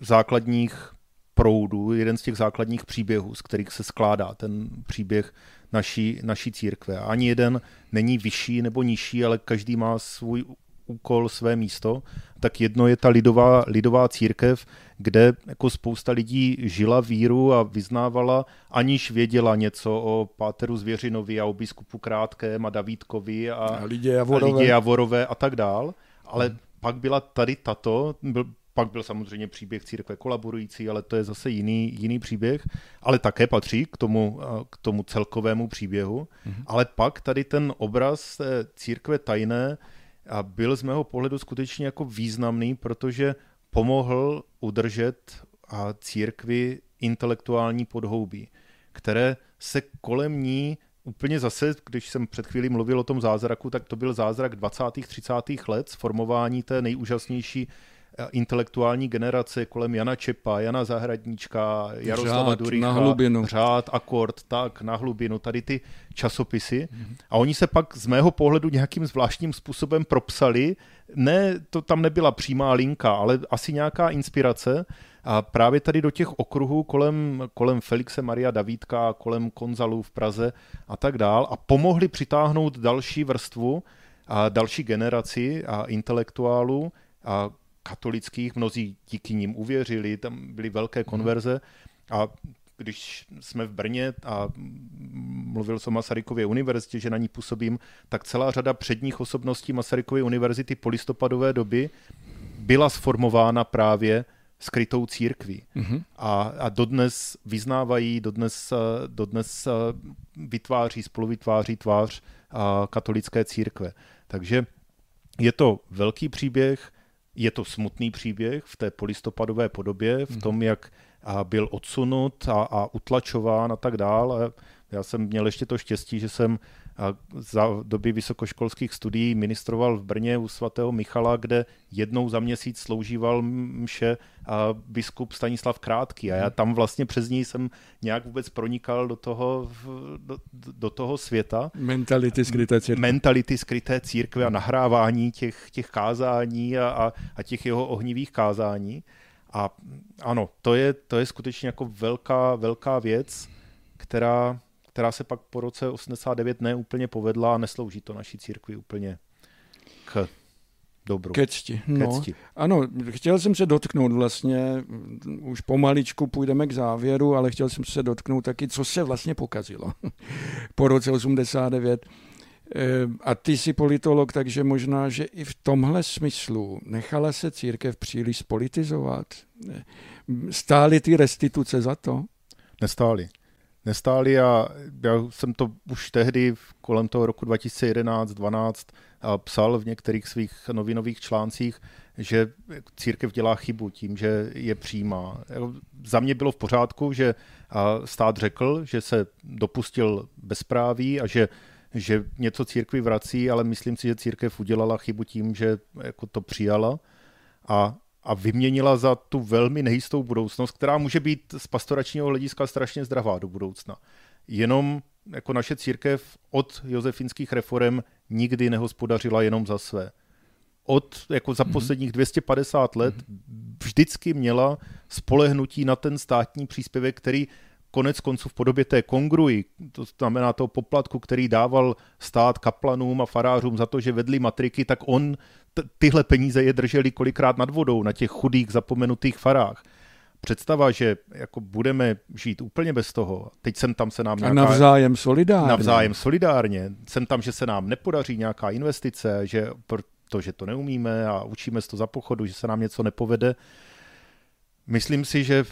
základních proudů, jeden z těch základních příběhů, z kterých se skládá ten příběh naší, naší církve. Ani jeden není vyšší nebo nižší, ale každý má svůj úkol, své místo. Tak jedno je ta lidová, lidová církev, kde jako spousta lidí žila víru a vyznávala, aniž věděla něco o Páteru Zvěřinovi a o biskupu Krátkém a Davídkovi a, a Lidě Javorové. A, Lidě Javorové a tak dál. Ale pak byla tady tato, byl, pak byl samozřejmě příběh církve kolaborující, ale to je zase jiný, jiný příběh, ale také patří k tomu, k tomu celkovému příběhu. Mm-hmm. Ale pak tady ten obraz té církve tajné a byl z mého pohledu skutečně jako významný, protože pomohl udržet a církvi intelektuální podhoubí, které se kolem ní úplně zase, když jsem před chvílí mluvil o tom zázraku, tak to byl zázrak 20. 30. let, sformování té nejúžasnější intelektuální generace kolem Jana Čepa, Jana Zahradníčka, Jaroslava Řád, Durícha, na hlubinu. Řád, Akord, tak, na hlubinu, tady ty časopisy. Mm-hmm. A oni se pak z mého pohledu nějakým zvláštním způsobem propsali. Ne, to tam nebyla přímá linka, ale asi nějaká inspirace. A právě tady do těch okruhů kolem, kolem Felixe Maria Davídka, kolem Konzalů v Praze a tak dál a pomohli přitáhnout další vrstvu a další generaci a intelektuálů a katolických, mnozí díky ním uvěřili, tam byly velké mhm. konverze a když jsme v Brně a mluvil jsem o Masarykově univerzitě, že na ní působím, tak celá řada předních osobností Masarykovy univerzity po listopadové doby byla sformována právě skrytou církví. Mm-hmm. A, a dodnes vyznávají, dodnes, dodnes vytváří, spoluvytváří tvář katolické církve. Takže je to velký příběh, je to smutný příběh v té polistopadové podobě, v mhm. tom, jak byl odsunut a, a utlačován a tak dále. Já jsem měl ještě to štěstí, že jsem za doby vysokoškolských studií ministroval v Brně u svatého Michala, kde jednou za měsíc sloužíval mše a biskup Stanislav Krátký. A já tam vlastně přes ní jsem nějak vůbec pronikal do toho, do, do toho světa. Mentality skryté církve. Mentality skryté církve a nahrávání těch, těch kázání a, a, a těch jeho ohnivých kázání. A ano, to je, to je skutečně jako velká, velká věc, která která se pak po roce 89 neúplně povedla a neslouží to naší církvi úplně k dobru. Ke cti. No, Ke cti. Ano, chtěl jsem se dotknout vlastně, už pomaličku půjdeme k závěru, ale chtěl jsem se dotknout taky, co se vlastně pokazilo po roce 89. Eh, a ty jsi politolog, takže možná, že i v tomhle smyslu nechala se církev příliš spolitizovat. Stály ty restituce za to? Nestály nestály a já jsem to už tehdy kolem toho roku 2011-12 psal v některých svých novinových článcích, že církev dělá chybu tím, že je přijímá. Za mě bylo v pořádku, že stát řekl, že se dopustil bezpráví a že že něco církvi vrací, ale myslím si, že církev udělala chybu tím, že jako to přijala a a vyměnila za tu velmi nejistou budoucnost, která může být z pastoračního hlediska strašně zdravá do budoucna. Jenom jako naše církev od josefinských reform nikdy nehospodařila jenom za své. Od jako za mm-hmm. posledních 250 let mm-hmm. vždycky měla spolehnutí na ten státní příspěvek, který konec konců v podobě té kongruji, to znamená toho poplatku, který dával stát kaplanům a farářům za to, že vedli matriky, tak on tyhle peníze je drželi kolikrát nad vodou na těch chudých zapomenutých farách. Představa, že jako budeme žít úplně bez toho, teď jsem tam se nám nějaká... A navzájem solidárně. Navzájem solidárně. Jsem tam, že se nám nepodaří nějaká investice, že protože to neumíme a učíme se to za pochodu, že se nám něco nepovede. Myslím si, že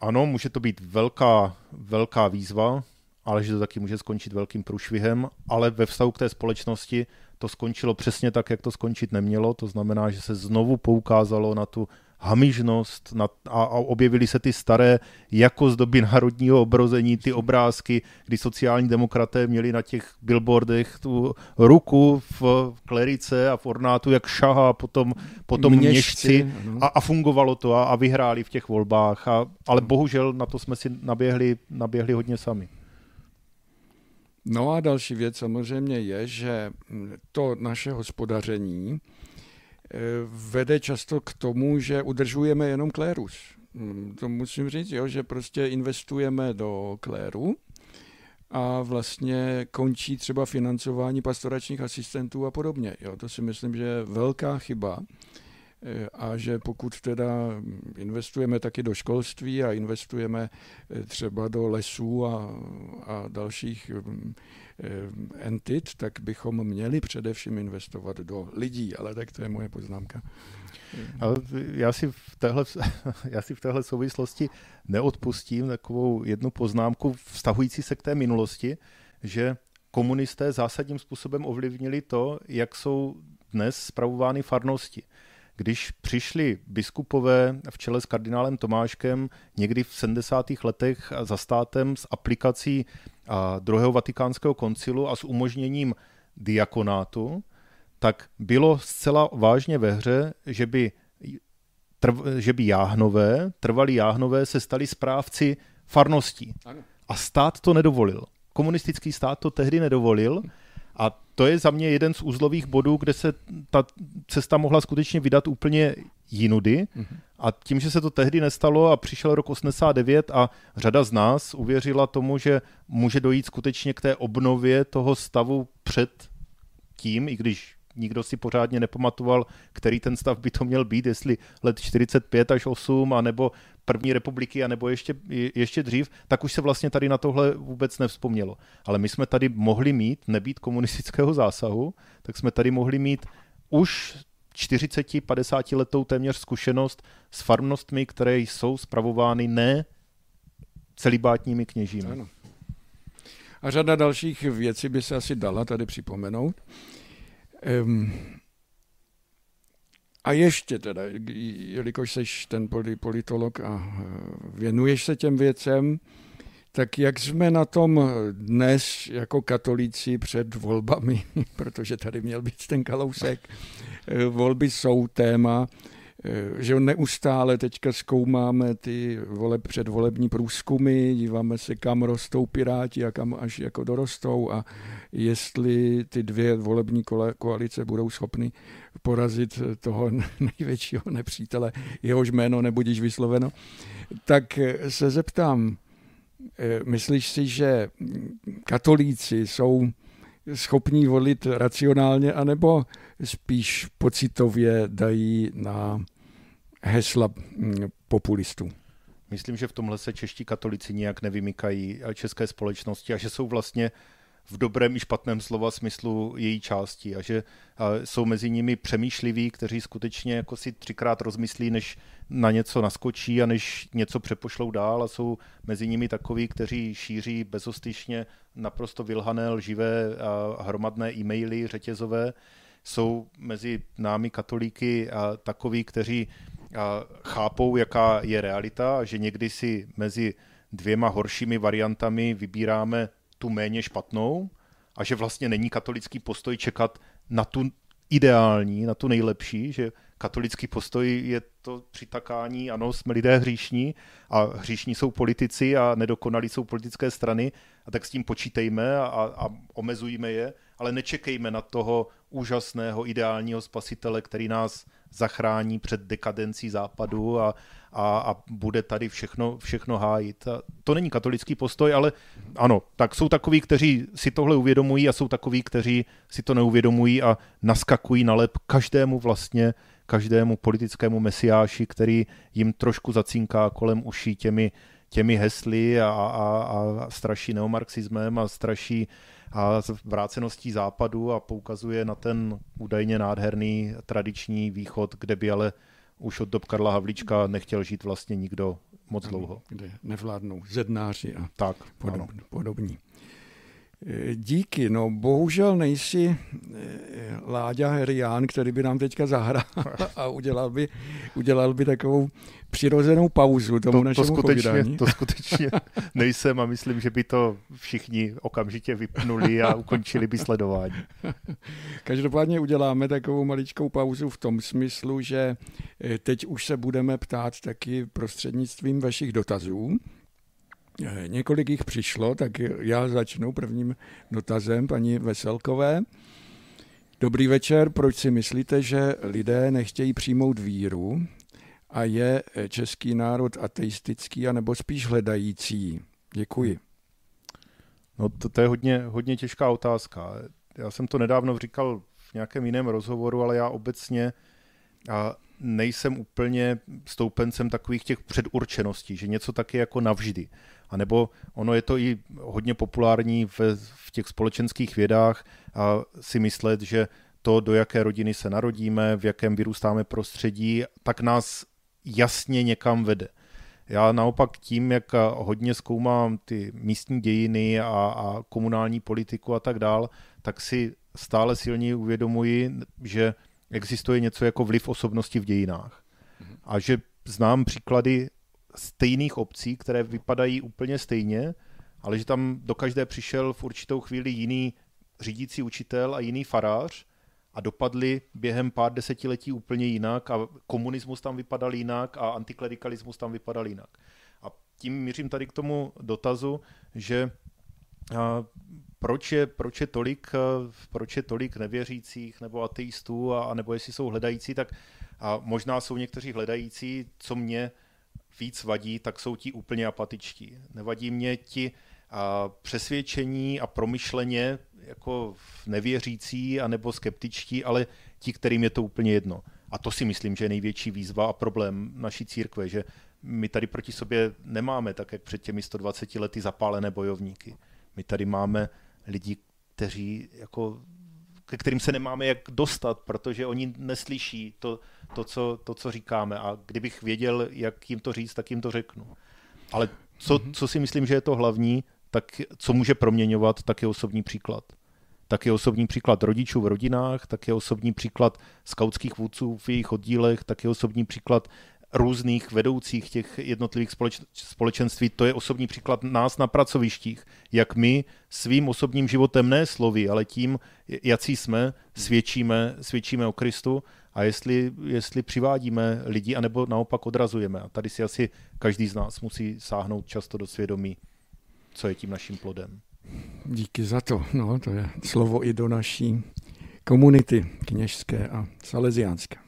ano, může to být velká, velká výzva, ale že to taky může skončit velkým průšvihem, ale ve vztahu k té společnosti to skončilo přesně tak, jak to skončit nemělo. To znamená, že se znovu poukázalo na tu hamižnost na, a, a objevily se ty staré jako z doby národního obrození, ty obrázky, kdy sociální demokraté měli na těch billboardech tu ruku v klerice a v ornátu, jak šahá potom, potom měšci, měšci a, a fungovalo to a, a vyhráli v těch volbách, a, ale bohužel na to jsme si naběhli, naběhli hodně sami. No a další věc samozřejmě je, že to naše hospodaření eh, vede často k tomu, že udržujeme jenom klérus. Mm, to musím říct, jo, že prostě investujeme do kléru a vlastně končí třeba financování pastoračních asistentů a podobně. Jo, to si myslím, že je velká chyba a že pokud teda investujeme taky do školství a investujeme eh, třeba do lesů a, a dalších eh, entit, tak bychom měli především investovat do lidí, ale tak to je moje poznámka. Já si v téhle, já si v téhle souvislosti neodpustím takovou jednu poznámku vztahující se k té minulosti, že komunisté zásadním způsobem ovlivnili to, jak jsou dnes spravovány farnosti. Když přišli biskupové v čele s kardinálem Tomáškem někdy v 70. letech za státem s aplikací druhého vatikánského koncilu a s umožněním diakonátu, tak bylo zcela vážně ve hře, že by trv, že by jáhnové, trvalí jáhnové se stali správci farností. Ano. A stát to nedovolil. Komunistický stát to tehdy nedovolil to je za mě jeden z uzlových bodů, kde se ta cesta mohla skutečně vydat úplně jinudy. A tím, že se to tehdy nestalo a přišel rok 89 a řada z nás uvěřila tomu, že může dojít skutečně k té obnově toho stavu před tím, i když nikdo si pořádně nepamatoval, který ten stav by to měl být, jestli let 45 až 8, anebo první republiky, anebo ještě, ještě dřív, tak už se vlastně tady na tohle vůbec nevzpomnělo. Ale my jsme tady mohli mít, nebýt komunistického zásahu, tak jsme tady mohli mít už 40-50 letou téměř zkušenost s farnostmi, které jsou spravovány ne celibátními kněžími. Ano. A řada dalších věcí by se asi dala tady připomenout. Um, a ještě teda, jelikož jsi ten politolog a e, věnuješ se těm věcem, tak jak jsme na tom dnes jako katolíci před volbami, protože tady měl být ten kalousek, e, volby jsou téma, že neustále teďka zkoumáme ty vole, předvolební průzkumy, díváme se, kam rostou Piráti a kam až jako dorostou a jestli ty dvě volební koalice budou schopny porazit toho největšího nepřítele, jehož jméno nebudíš vysloveno, tak se zeptám, eh, myslíš si, že katolíci jsou schopní volit racionálně, anebo spíš pocitově dají na hesla hm, populistů? Myslím, že v tomhle se čeští katolici nijak nevymykají české společnosti a že jsou vlastně v dobrém i špatném slova smyslu její části a že jsou mezi nimi přemýšliví, kteří skutečně jako si třikrát rozmyslí, než na něco naskočí a než něco přepošlou dál a jsou mezi nimi takoví, kteří šíří bezostyšně naprosto vylhané, lživé a hromadné e-maily řetězové. Jsou mezi námi katolíky a takoví, kteří chápou, jaká je realita a že někdy si mezi dvěma horšími variantami vybíráme tu méně špatnou a že vlastně není katolický postoj čekat na tu ideální, na tu nejlepší, že katolický postoj je to přitakání, ano, jsme lidé hříšní a hříšní jsou politici a nedokonalí jsou politické strany a tak s tím počítejme a, a omezujme je, ale nečekejme na toho úžasného ideálního spasitele, který nás zachrání před dekadencí západu a, a, a bude tady všechno, všechno hájit. A to není katolický postoj, ale ano, tak jsou takoví, kteří si tohle uvědomují a jsou takoví, kteří si to neuvědomují a naskakují na lep každému vlastně, každému politickému mesiáši, který jim trošku zacínká kolem uší těmi, těmi hesly a, a, a straší neomarxismem a straší a vráceností západu a poukazuje na ten údajně nádherný tradiční východ, kde by ale už od dob Karla Havlíčka nechtěl žít vlastně nikdo moc dlouho. Kde nevládnou zednáři a tak, podob, podobní. E, díky, no bohužel nejsi e, Láďa Herián, který by nám teďka zahrál a udělal by, udělal by takovou přirozenou pauzu tomu to, našemu to skutečně, povídání. To skutečně nejsem a myslím, že by to všichni okamžitě vypnuli a ukončili by sledování. Každopádně uděláme takovou maličkou pauzu v tom smyslu, že eh, teď už se budeme ptát taky prostřednictvím vašich dotazů. Eh, několik jich přišlo, tak já začnu prvním dotazem paní Veselkové. Dobrý večer, proč si myslíte, že lidé nechtějí přijmout víru? a je eh, český národ ateistický, anebo spíš hledající? Děkuji. No to, to je hodně, hodně těžká otázka. Já jsem to nedávno říkal v nějakém jiném rozhovoru, ale já obecně a nejsem úplně stoupencem takových těch předurčeností, že něco taky jako navždy. A nebo ono je to i hodně populární v, v těch společenských vědách a si myslet, že to, do jaké rodiny se narodíme, v jakém vyrůstáme prostředí, tak nás jasně někam vede. Já naopak tím, jak hodně zkoumám ty místní dějiny a, a komunální politiku a tak dál, tak si stále silněji uvědomuji, že existuje něco jako vliv osobnosti v dějinách. Mhm. A že znám příklady stejných obcí, které vypadají úplně stejně, ale že tam do každé přišel v určitou chvíli jiný řídící učitel a jiný farář a dopadly během pár desetiletí úplně jinak a komunismus tam vypadal jinak a antiklerikalismus tam vypadal jinak. A tím mířím tady k tomu dotazu, že proč je, proč je, tolik, proč je tolik nevěřících nebo ateistů a, a nebo jestli jsou hledající, tak a možná jsou někteří hledající, co mě víc vadí, tak jsou ti úplně apatičtí. Nevadí mě ti a přesvědčení a promyšleně jako nevěřící a nebo skeptičtí, ale ti, kterým je to úplně jedno. A to si myslím, že je největší výzva a problém naší církve, že my tady proti sobě nemáme, tak jak před těmi 120 lety, zapálené bojovníky. My tady máme lidi, kteří jako ke kterým se nemáme jak dostat, protože oni neslyší to, to, co, to, co říkáme. A kdybych věděl, jak jim to říct, tak jim to řeknu. Ale co, mhm. co si myslím, že je to hlavní, tak co může proměňovat, tak je osobní příklad. Tak je osobní příklad rodičů v rodinách, tak je osobní příklad skautských vůdců v jejich oddílech, tak je osobní příklad různých vedoucích těch jednotlivých společ, společenství. To je osobní příklad nás na pracovištích, jak my svým osobním životem, ne slovy, ale tím, jaký jsme, svědčíme, svědčíme o Kristu a jestli, jestli přivádíme lidi, anebo naopak odrazujeme. A tady si asi každý z nás musí sáhnout často do svědomí, co je tím naším plodem. Díky za to. No, to je slovo i do naší komunity kněžské a salesiánské.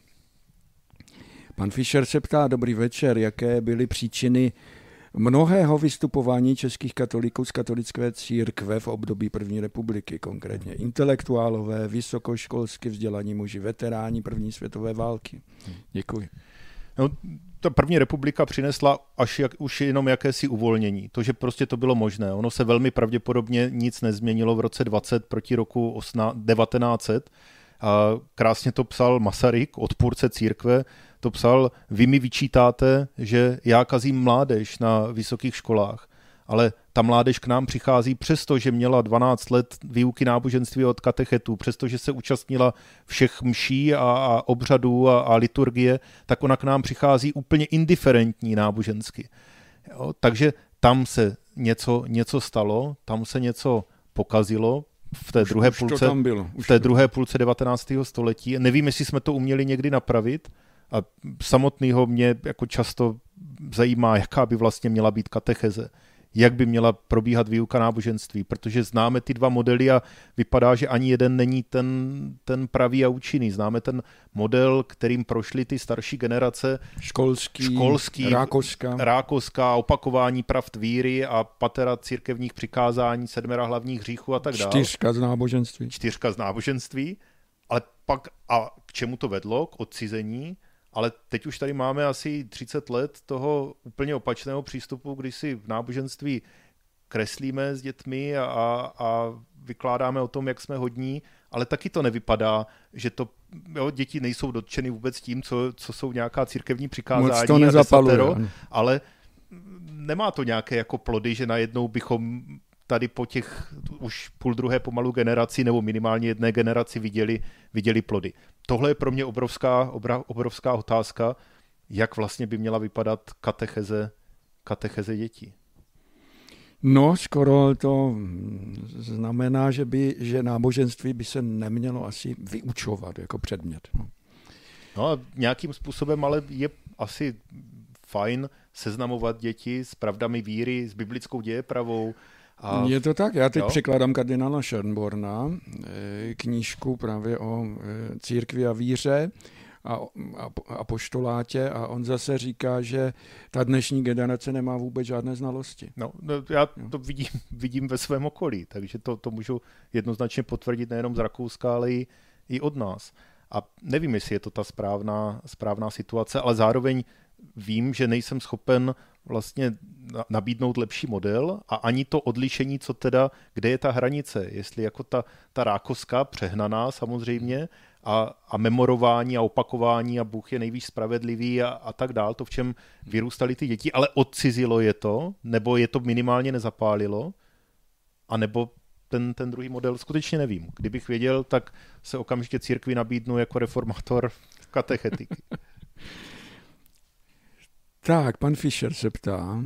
Pan Fischer se ptá, dobrý večer, jaké byly příčiny mnohého vystupování českých katolíků z katolické církve v období první republiky, konkrétně intelektuálové, vysokoškolsky vzdělaní muži, veteráni první světové války. Děkuji. No, ta první republika přinesla až jak, už jenom jakési uvolnění. To, že prostě to bylo možné. Ono se velmi pravděpodobně nic nezměnilo v roce 20 proti roku 1900. A krásně to psal Masaryk, odpůrce církve, to psal, vy mi vyčítáte, že já kazím mládež na vysokých školách, ale ta mládež k nám přichází přesto, že měla 12 let výuky náboženství od katechetů, přestože se účastnila všech mší a, a obřadů a, a liturgie, tak ona k nám přichází úplně indiferentní nábožensky. Jo, takže tam se něco, něco stalo, tam se něco pokazilo, v té, už, druhé, už půlce, v té druhé půlce 19. století. Nevím, jestli jsme to uměli někdy napravit, a samotného mě jako často zajímá, jaká by vlastně měla být katecheze, jak by měla probíhat výuka náboženství, protože známe ty dva modely a vypadá, že ani jeden není ten, ten pravý a účinný. Známe ten model, kterým prošly ty starší generace. Školský, školský rákoská. rákoská, opakování pravd víry a patera církevních přikázání, sedmera hlavních hříchů a tak dále. Čtyřka z náboženství. Čtyřka z náboženství. Ale pak a k čemu to vedlo? K odcizení ale teď už tady máme asi 30 let toho úplně opačného přístupu, kdy si v náboženství kreslíme s dětmi a, a, a vykládáme o tom, jak jsme hodní, ale taky to nevypadá, že to jo, děti nejsou dotčeny vůbec tím, co, co jsou nějaká církevní přikázání Moc to nezapaluje, ale nemá to nějaké jako plody, že najednou bychom tady po těch už půl druhé pomalu generaci nebo minimálně jedné generaci viděli, viděli plody. Tohle je pro mě obrovská, obrovská otázka, jak vlastně by měla vypadat katecheze, katecheze dětí. No, skoro to znamená, že, by, že náboženství by se nemělo asi vyučovat jako předmět. No. no a nějakým způsobem ale je asi fajn seznamovat děti s pravdami víry, s biblickou dějepravou, a... Je to tak, já teď jo? překladám kardinála Schönborna, eh, knížku právě o eh, církvi a víře a, a, a poštolátě a on zase říká, že ta dnešní generace nemá vůbec žádné znalosti. No, no já to vidím, vidím ve svém okolí, takže to, to můžu jednoznačně potvrdit nejenom z Rakouska, ale i, i od nás. A nevím, jestli je to ta správná, správná situace, ale zároveň vím, že nejsem schopen vlastně nabídnout lepší model a ani to odlišení, co teda, kde je ta hranice, jestli jako ta, ta rákoská přehnaná samozřejmě a, a memorování a opakování a Bůh je nejvíc spravedlivý a, a tak dál, to v čem vyrůstali ty děti, ale odcizilo je to, nebo je to minimálně nezapálilo, a nebo ten, ten druhý model skutečně nevím. Kdybych věděl, tak se okamžitě církvi nabídnu jako reformátor katechetiky. Tak, pan Fischer se ptá.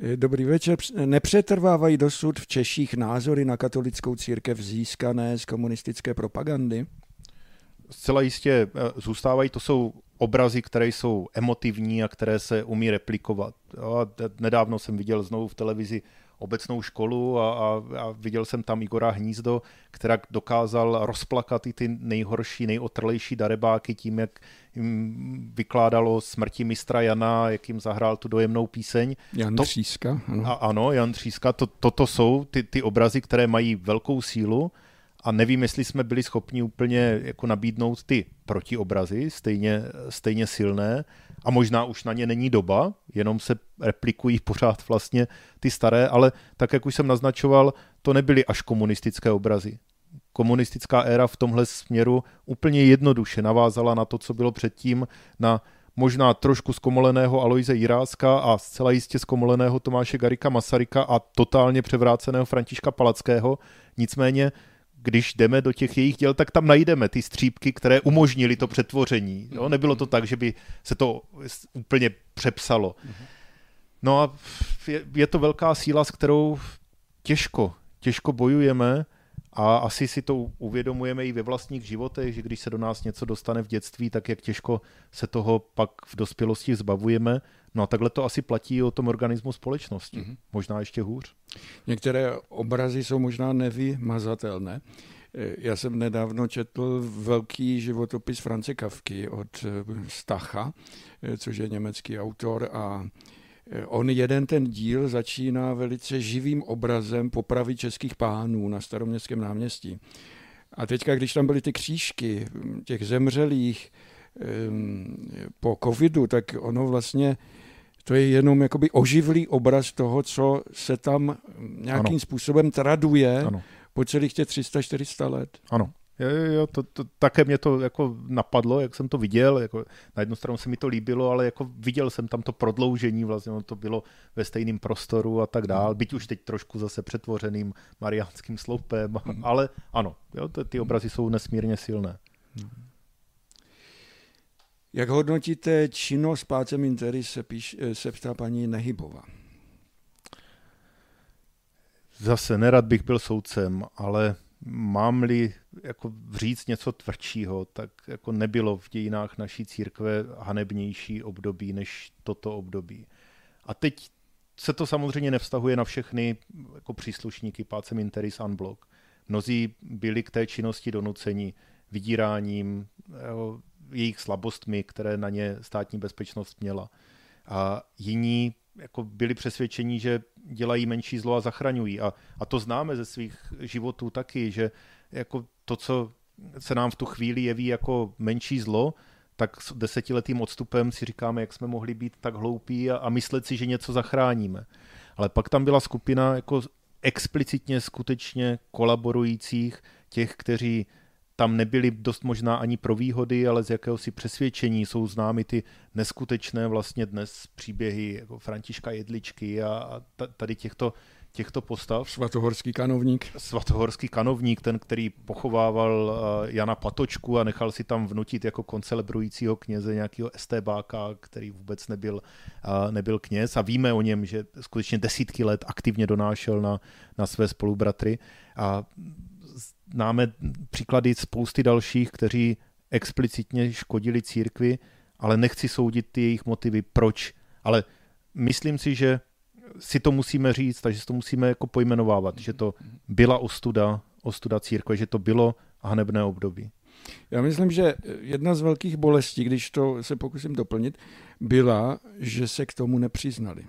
Eh, dobrý večer. Nepřetrvávají dosud v Češích názory na katolickou církev získané z komunistické propagandy? zcela jistě eh, zůstávají, to jsou obrazy, které jsou emotivní a které se umí replikovat. A nedávno jsem viděl znovu v televizi obecnou školu a, a, a viděl jsem tam Igora Hnízdo, která dokázal rozplakat i ty nejhorší, nejotrlejší darebáky tím, jak jim vykládalo smrti mistra Jana, jak jim zahrál tu dojemnou píseň. Jan to, Tříska. Ano. A, ano, Jan Tříska. To, toto jsou ty, ty obrazy, které mají velkou sílu a nevím, jestli jsme byli schopni úplně jako nabídnout ty protiobrazy, stejně, stejně silné, a možná už na ně není doba, jenom se replikují pořád vlastně ty staré, ale tak, jak už jsem naznačoval, to nebyly až komunistické obrazy. Komunistická éra v tomhle směru úplně jednoduše navázala na to, co bylo předtím, na možná trošku zkomoleného Aloise Jiráska a zcela jistě zkomoleného Tomáše Garika Masaryka a totálně převráceného Františka Palackého. Nicméně když jdeme do těch jejich děl, tak tam najdeme ty střípky, které umožnili to přetvoření. Jo? Nebylo to tak, že by se to úplně přepsalo. No a je, je to velká síla, s kterou těžko, těžko bojujeme a asi si to uvědomujeme i ve vlastních životech, že když se do nás něco dostane v dětství, tak jak těžko se toho pak v dospělosti zbavujeme. No a takhle to asi platí o tom organismu společnosti. Mm-hmm. Možná ještě hůř. Některé obrazy jsou možná nevymazatelné. Já jsem nedávno četl velký životopis France Kavky od Stacha, což je německý autor a On jeden ten díl začíná velice živým obrazem popravy českých pánů na staroměstském náměstí. A teďka, když tam byly ty křížky těch zemřelých po covidu, tak ono vlastně to je jenom jakoby oživlý obraz toho, co se tam nějakým ano. způsobem traduje ano. po celých těch 300-400 let. Ano. Jo, jo, jo to, to, také mě to jako napadlo, jak jsem to viděl, jako na jednu stranu se mi to líbilo, ale jako viděl jsem tam to prodloužení, vlastně to bylo ve stejném prostoru a tak dál, byť už teď trošku zase přetvořeným mariánským sloupem, mm. ale ano, jo, to, ty obrazy jsou nesmírně silné. Mm. Jak hodnotíte činnost Pácem Intery, se, píš, eh, se ptá paní Nehybová. Zase nerad bych byl soudcem, ale mám-li jako říct něco tvrdšího, tak jako nebylo v dějinách naší církve hanebnější období než toto období. A teď se to samozřejmě nevztahuje na všechny jako příslušníky Pácem Interis Unblock. Mnozí byli k té činnosti donuceni vydíráním, jejich slabostmi, které na ně státní bezpečnost měla. A jiní jako byli přesvědčeni, že dělají menší zlo a zachraňují. A, a to známe ze svých životů taky, že jako to, co se nám v tu chvíli jeví jako menší zlo, tak s desetiletým odstupem si říkáme, jak jsme mohli být tak hloupí a, a myslet si, že něco zachráníme. Ale pak tam byla skupina jako explicitně skutečně kolaborujících, těch, kteří tam nebyly dost možná ani pro výhody, ale z jakéhosi přesvědčení jsou známy ty neskutečné vlastně dnes příběhy jako Františka Jedličky a tady těchto, těchto postav. Svatohorský kanovník. Svatohorský kanovník, ten, který pochovával eh, Jana Patočku a nechal si tam vnutit jako koncelebrujícího kněze nějakého STBáka, který vůbec nebyl, eh, nebyl kněz a víme o něm, že skutečně desítky let aktivně donášel na, na své spolubratry a známe příklady spousty dalších, kteří explicitně škodili církvi, ale nechci soudit ty jejich motivy, proč. Ale myslím si, že si to musíme říct, takže si to musíme jako pojmenovávat, že to byla ostuda, ostuda církve, že to bylo hanebné období. Já myslím, že jedna z velkých bolestí, když to se pokusím doplnit, byla, že se k tomu nepřiznali.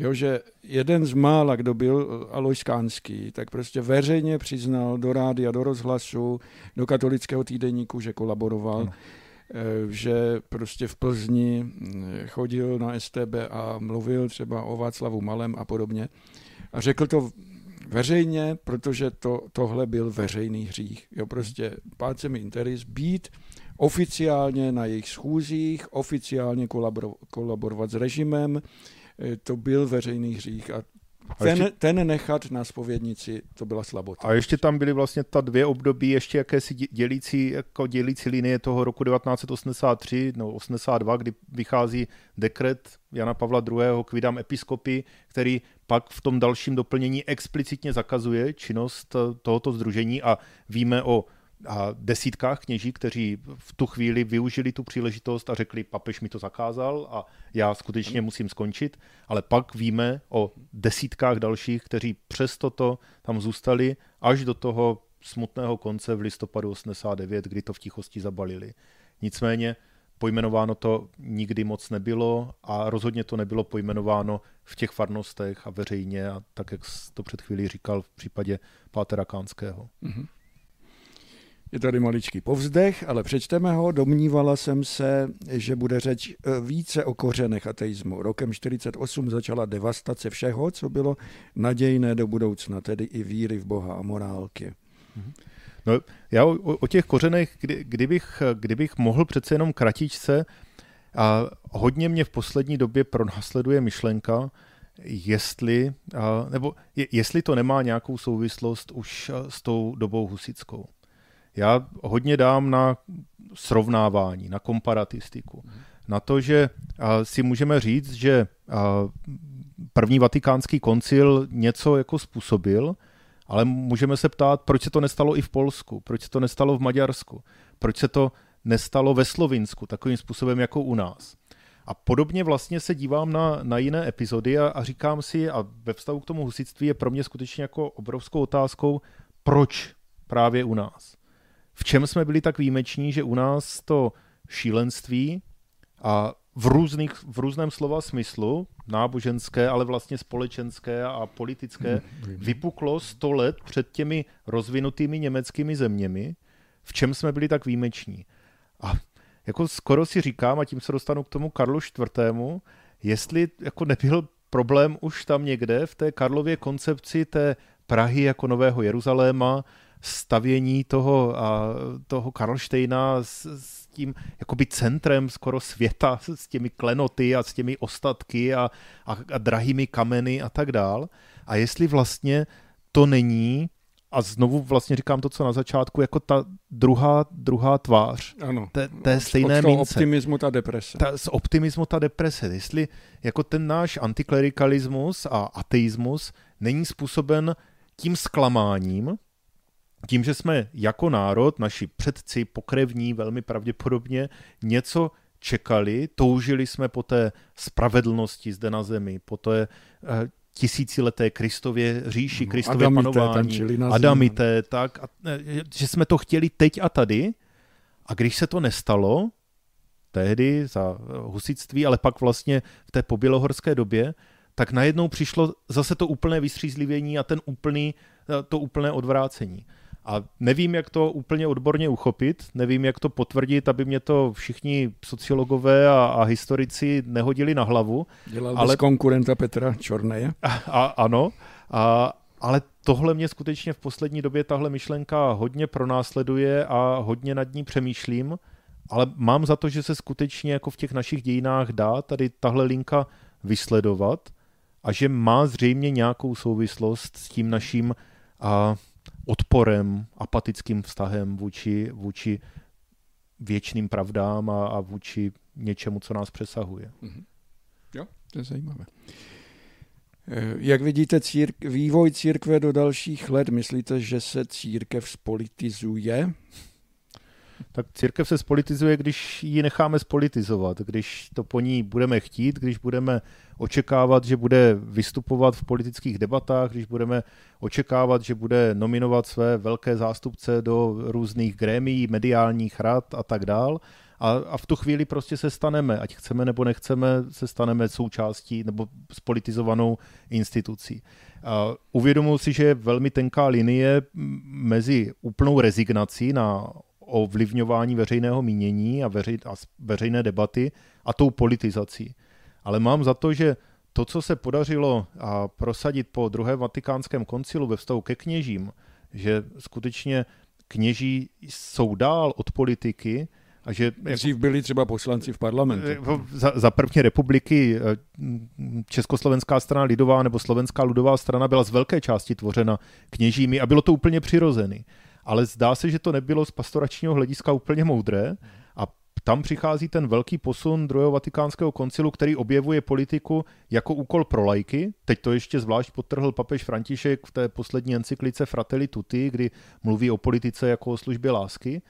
Jo, že jeden z mála, kdo byl eh, Alois Kánský, tak prostě veřejně přiznal do rádia, do rozhlasu, do katolického týdeníku, že kolaboroval, ano. Eh, že prostě v Plzni mm, chodil na STB a mluvil třeba o Václavu Malem a podobně. A řekl to veřejně, protože to, tohle byl veřejný hřích. Jo, prostě pácemi interis být oficiálně na jejich schůzích, oficiálně kolaborovat s režimem, Eh, to byl veřejný hřích a ten, ještě, ten nechat na spovědnici, to byla slabota. A ještě tam byly vlastně ta dvě období, ještě jakési dělící, jako dělící linie toho roku 1983, no 82, kdy vychází dekret Jana Pavla II. k vydám episkopy, který pak v tom dalším doplnění explicitně zakazuje činnost tohoto združení a víme o a desítkách kněží, kteří v tu chvíli využili tu příležitost a řekli, papež mi to zakázal a já skutečně musím skončit, ale pak víme o desítkách dalších, kteří přesto to tam zůstali až do toho smutného konce v listopadu 89, kdy to v tichosti zabalili. Nicméně pojmenováno to nikdy moc nebylo a rozhodně to nebylo pojmenováno v těch farnostech a veřejně, a tak jak to před chvílí říkal v případě Pátera Kánského. Mm-hmm. Je tady maličký povzdech, ale přečteme ho. Domnívala jsem se, že bude řeč e, více o kořenech ateismu. Rokem 48 začala devastace všeho, co bylo nadějné do budoucna, tedy i víry v Boha a morálky. No, já o, o těch kořenech, kdy, kdybych, kdybych mohl přece jenom kratičce, a hodně mě v poslední době pronásleduje myšlenka, jestli, a, nebo je, jestli to nemá nějakou souvislost už s tou dobou husickou. Já hodně dám na srovnávání, na komparatistiku. Na to, že si můžeme říct, že první vatikánský koncil něco jako způsobil, ale můžeme se ptát, proč se to nestalo i v Polsku, proč se to nestalo v Maďarsku, proč se to nestalo ve Slovinsku takovým způsobem jako u nás. A podobně vlastně se dívám na, na jiné epizody a, a říkám si, a ve vztahu k tomu husitství je pro mě skutečně jako obrovskou otázkou, proč právě u nás v čem jsme byli tak výjimeční, že u nás to šílenství a v, různých, v různém slova smyslu, náboženské, ale vlastně společenské a politické, hmm, vypuklo sto let před těmi rozvinutými německými zeměmi, v čem jsme byli tak výjimeční. A jako skoro si říkám, a tím se dostanu k tomu Karlu IV., jestli jako nebyl problém už tam někde v té Karlově koncepci té Prahy jako Nového Jeruzaléma, stavění toho, a, toho Karlštejna s, s tím jakoby centrem skoro světa, s těmi klenoty a s těmi ostatky a, a, a drahými kameny a tak dál. A jestli vlastně to není a znovu vlastně říkám to, co na začátku, jako ta druhá, druhá tvář ano. té, té stejné od mince. optimismu ta deprese. Ta, z optimismu ta deprese. Jestli jako ten náš antiklerikalismus a ateismus není způsoben tím zklamáním, tím, že jsme jako národ, naši předci, pokrevní, velmi pravděpodobně něco čekali, toužili jsme po té spravedlnosti zde na zemi, po té uh, tisícileté Kristově říši, no, Kristově Adamité, panování, Adamité, tak, a, eh, že jsme to chtěli teď a tady. A když se to nestalo, tehdy za husitství, ale pak vlastně v té pobělohorské době, tak najednou přišlo zase to úplné vystřízlivění a ten úplný, eh, to úplné odvrácení. A nevím, jak to úplně odborně uchopit, nevím, jak to potvrdit, aby mě to všichni sociologové a, a historici nehodili na hlavu. Dělal ale... konkurenta Petra Čorneje. A, a, ano, a, ale tohle mě skutečně v poslední době, tahle myšlenka hodně pronásleduje a hodně nad ní přemýšlím, ale mám za to, že se skutečně jako v těch našich dějinách dá tady tahle linka vysledovat a že má zřejmě nějakou souvislost s tím naším a, odporem, apatickým vztahem vůči, vůči věčným pravdám a, a vůči něčemu, co nás přesahuje. Mm-hmm. Jo, to je zajímavé. Eh, jak vidíte círk- vývoj církve do dalších let? Myslíte, že se církev spolitizuje? Tak církev se spolitizuje, když ji necháme spolitizovat, když to po ní budeme chtít, když budeme očekávat, že bude vystupovat v politických debatách, když budeme očekávat, že bude nominovat své velké zástupce do různých grémií, mediálních rad a tak dál. A, a v tu chvíli prostě se staneme, ať chceme nebo nechceme, se staneme součástí nebo spolitizovanou institucí. Uh, uvědomuji si, že je velmi tenká linie mezi úplnou rezignací na ovlivňování veřejného mínění a, veřej, a veřejné debaty a tou politizací. Ale mám za to, že to, co se podařilo a prosadit po druhém vatikánském koncilu ve vztahu ke kněžím, že skutečně kněží jsou dál od politiky, a že, Dřív byli třeba poslanci v parlamentu. Eh, za, za první republiky eh, Československá strana lidová nebo Slovenská lidová strana byla z velké části tvořena kněžími a bylo to úplně přirozený ale zdá se, že to nebylo z pastoračního hlediska úplně moudré a tam přichází ten velký posun druhého vatikánského koncilu, který objevuje politiku jako úkol pro lajky. Teď to ještě zvlášť potrhl papež František v té poslední encyklice Fratelli Tutti, kdy mluví o politice jako o službě lásky.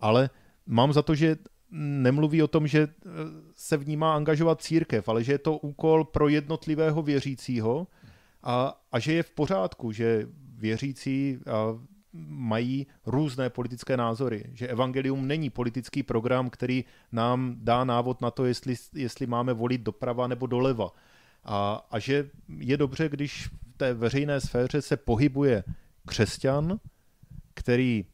Ale mám za to, že nemluví o tom, že eh, se vnímá angažovat církev, ale že je to úkol pro jednotlivého věřícího a, a že je v pořádku, že věřící mají různé politické názory, že evangelium není politický program, který nám dá návod na to, jestli, jestli máme volit doprava nebo doleva. A, a že je dobře, když v té veřejné sféře se pohybuje křesťan, který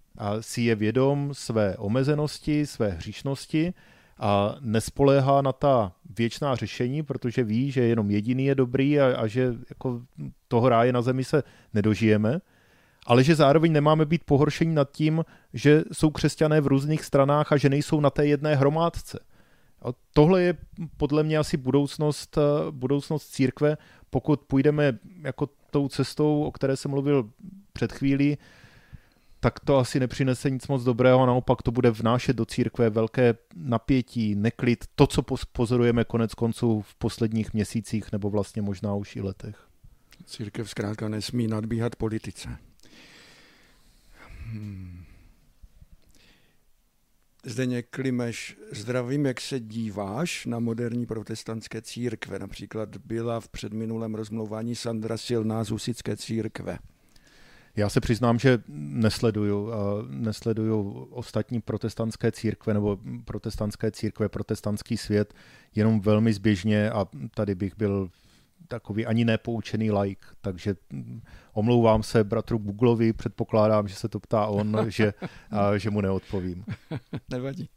si je vědom své omezenosti, své hříšnosti a nespoléhá na ta věčná řešení, protože ví, že jenom jediný je dobrý a, a že jako toho ráje na zemi se nedožijeme ale že zároveň nemáme být pohoršení nad tím, že jsou křesťané v různých stranách a že nejsou na té jedné hromádce. A tohle je podle mě asi budoucnost, eh, budoucnost církve, pokud půjdeme jako tou cestou, o které jsem mluvil před chvílí, tak to asi nepřinese nic moc dobrého, naopak to bude vnášet do církve velké napětí, neklid, to, co pozorujeme konec konců v posledních měsících nebo vlastně možná už i letech. Církev zkrátka nesmí nadbíhat politice. Hmm. Zdeněk Klimeš, zdravím, jak se díváš na moderní protestantské církve. Například byla v předminulém rozmlouvání Sandra Silná z Husické církve. Já se přiznám, že nesleduju, nesleduju ostatní protestantské církve nebo protestantské církve, protestantský svět jenom velmi zběžně a tady bych byl takový ani nepoučený like, takže mm, omlouvám se bratru Googlovi, předpokládám, že se to ptá on, že, a, že mu neodpovím. Nevadí.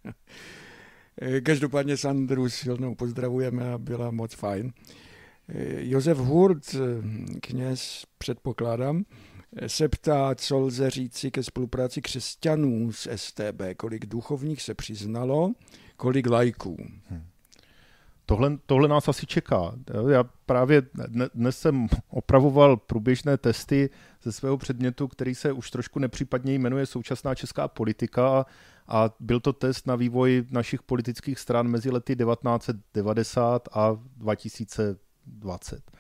Každopádně Sandru silnou pozdravujeme a byla moc fajn. Josef Hurt, kněz, předpokládám, se ptá, co lze říci ke spolupráci křesťanů s STB, kolik duchovních se přiznalo, kolik lajků. Hmm tohle, tohle nás asi čeká. Já právě dnes jsem opravoval průběžné testy ze svého předmětu, který se už trošku nepřípadně jmenuje Současná česká politika a byl to test na vývoj našich politických stran mezi lety 1990 a 2020.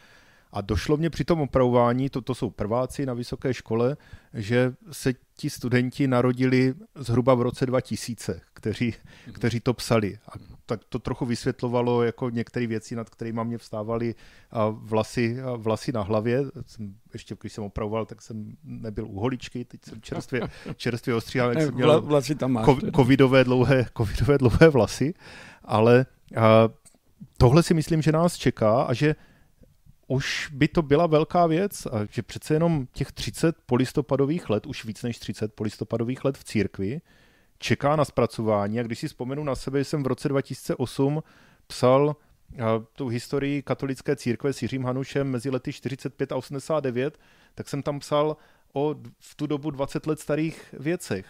A došlo mě při tom opravování, to, to jsou prváci na vysoké škole, že se ti studenti narodili zhruba v roce 2000, kteří, mhm. kteří to psali. A tak to trochu vysvětlovalo jako některé věci, nad kterými mě vstávaly vlasy, vlasy na hlavě. Jsem, ještě když jsem opravoval, tak jsem nebyl u holičky, teď jsem čerstvě, čerstvě ostříhal, jak jsem měl vlasy tam máš, covidové, dlouhé, covidové dlouhé vlasy. Ale a, tohle si myslím, že nás čeká a že už by to byla velká věc, a že přece jenom těch 30 polistopadových let, už víc než 30 polistopadových let v církvi, čeká na zpracování. A když si vzpomenu na sebe, jsem v roce 2008 psal tu historii katolické církve s Jiřím Hanušem mezi lety 45 a 89, tak jsem tam psal o v tu dobu 20 let starých věcech.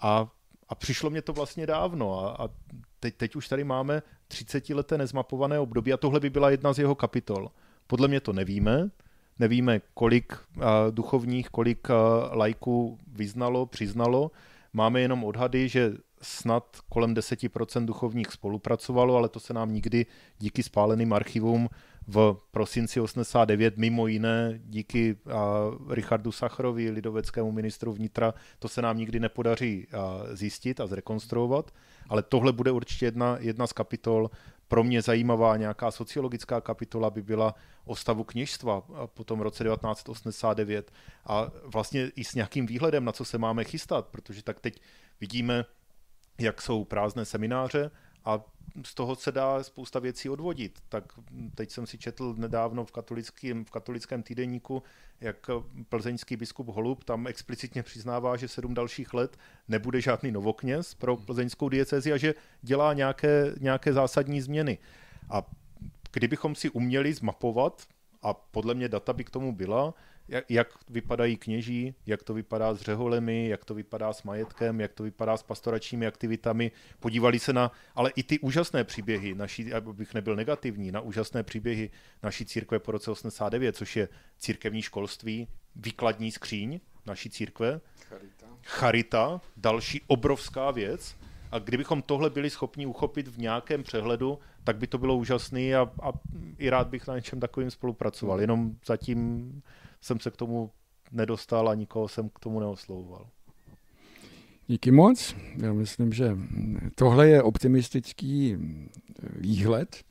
A, a přišlo mě to vlastně dávno a, a teď, teď už tady máme 30 leté nezmapované období a tohle by byla jedna z jeho kapitol. Podle mě to nevíme. Nevíme, kolik uh, duchovních, kolik uh, lajků vyznalo, přiznalo. Máme jenom odhady, že snad kolem 10% duchovních spolupracovalo, ale to se nám nikdy díky spáleným archivům v prosinci 89, mimo jiné díky uh, Richardu Sacharovi, lidoveckému ministru vnitra, to se nám nikdy nepodaří zjistit a zrekonstruovat, ale tohle bude určitě jedna, jedna z kapitol pro mě zajímavá nějaká sociologická kapitola by byla o stavu kněžstva po tom roce 1989 a vlastně i s nějakým výhledem, na co se máme chystat, protože tak teď vidíme, jak jsou prázdné semináře a z toho se dá spousta věcí odvodit. Tak teď jsem si četl nedávno v katolickém, v katolickém týdeníku, jak plzeňský biskup Holub tam explicitně přiznává, že sedm dalších let nebude žádný novokněz pro plzeňskou diecezi a že dělá nějaké, nějaké zásadní změny. A kdybychom si uměli zmapovat, a podle mě data by k tomu byla, jak, jak vypadají kněží, jak to vypadá s řeholemi, jak to vypadá s majetkem, jak to vypadá s pastoračními aktivitami. Podívali se na, ale i ty úžasné příběhy, naší, abych nebyl negativní, na úžasné příběhy naší církve po roce 89, což je církevní školství, výkladní skříň naší církve, Charita, Charita další obrovská věc, A kdybychom tohle byli schopni uchopit v nějakém přehledu, tak by to bylo úžasné a, a i rád bych na něčem takovým spolupracoval. Jenom zatím jsem se k tomu nedostal a nikoho jsem k tomu neoslouval. Díky moc. Já myslím, že tohle je optimistický výhled.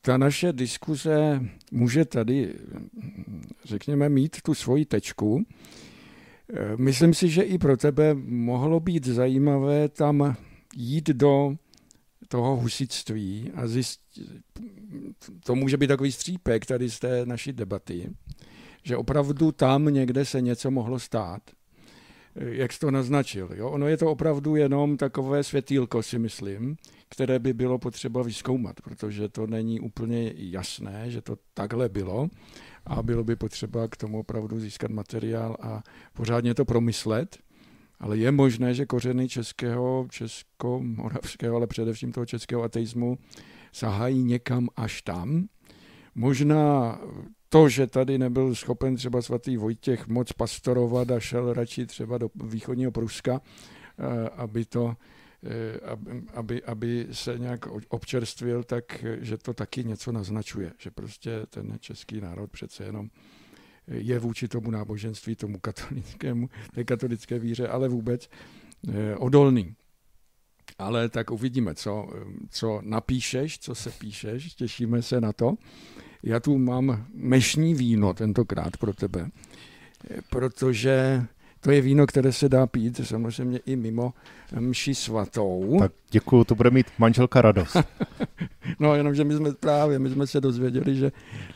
Ta naše diskuze může tady, řekněme, mít tu svoji tečku. Myslím si, že i pro tebe mohlo být zajímavé tam jít do toho husitství a zjistit, to může být takový střípek tady z té naší debaty, že opravdu tam někde se něco mohlo stát, jak jsi to naznačil. Jo? Ono je to opravdu jenom takové světýlko, si myslím, které by bylo potřeba vyskoumat, protože to není úplně jasné, že to takhle bylo a bylo by potřeba k tomu opravdu získat materiál a pořádně to promyslet. Ale je možné, že kořeny českého, česko-moravského, ale především toho českého ateismu sahají někam až tam. Možná to, že tady nebyl schopen třeba svatý Vojtěch moc pastorovat a šel radši třeba do východního Pruska, eh, aby to eh, aby, aby se nějak občerstvil, tak že to taky něco naznačuje, že prostě ten český národ přece jenom je vůči tomu náboženství, tomu katolickému, té katolické víře, ale vůbec eh, odolný. Ale tak uvidíme, co, co napíšeš, co se píšeš, těšíme se na to. Já tu mám mešní víno tentokrát pro tebe, protože to je víno, které se dá pít samozřejmě i mimo mši svatou. Tak děkuju, to bude mít manželka radost. no, jenomže my jsme právě, my jsme se dozvěděli, že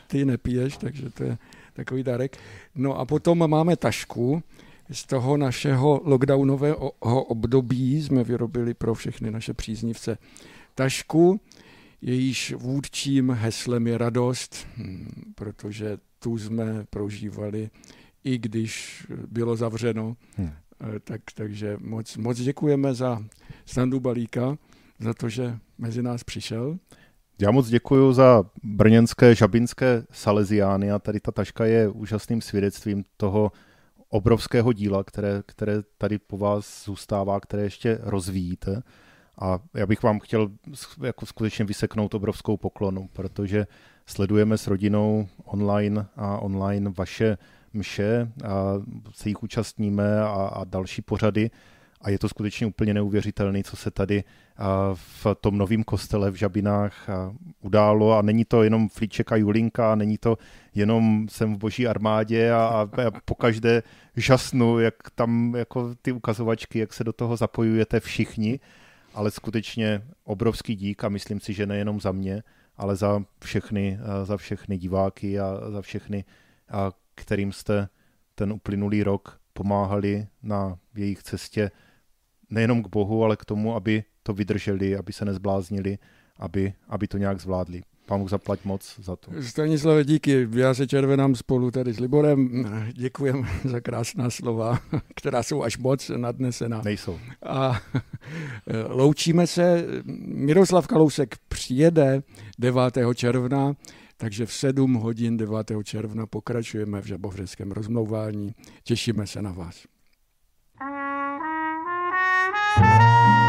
ty nepiješ, takže to je takový dárek. No a potom máme tašku, z toho našeho lockdownového období jsme vyrobili pro všechny naše příznivce tašku, jejíž vůdčím heslem je radost, hm, protože tu jsme prožívali, i když bylo zavřeno. Hmm. Tak, takže moc, moc děkujeme za Standu Balíka, za to, že mezi nás přišel. Já moc děkuji za brněnské žabinské Salesiány a tady ta taška je úžasným svědectvím toho obrovského díla, které, které tady po vás zůstává, které ještě rozvíjíte. A já bych vám chtěl jako skutečně vyseknout obrovskou poklonu, protože sledujeme s rodinou online a online vaše mše a se jich účastníme a, a další pořady. A je to skutečně úplně neuvěřitelné, co se tady v tom novém kostele v Žabinách událo. A není to jenom Flíček a Julinka, není to jenom jsem v boží armádě a, a pokaždé žasnu, jak tam jako ty ukazovačky, jak se do toho zapojujete všichni, ale skutečně obrovský dík a myslím si, že nejenom za mě, ale za všechny, za všechny diváky a za všechny, kterým jste ten uplynulý rok pomáhali na jejich cestě nejenom k Bohu, ale k tomu, aby to vydrželi, aby se nezbláznili, aby, aby to nějak zvládli. Pán Bůh zaplať moc za to. Stanislave, díky. Já se červenám spolu tady s Liborem. Děkujem za krásná slova, která jsou až moc nadnesená. Nejsou. A loučíme se. Miroslav Kalousek přijede 9. června, takže v 7 hodin 9. června pokračujeme v žabovřeském rozmlouvání. Těšíme se na vás. Thank you.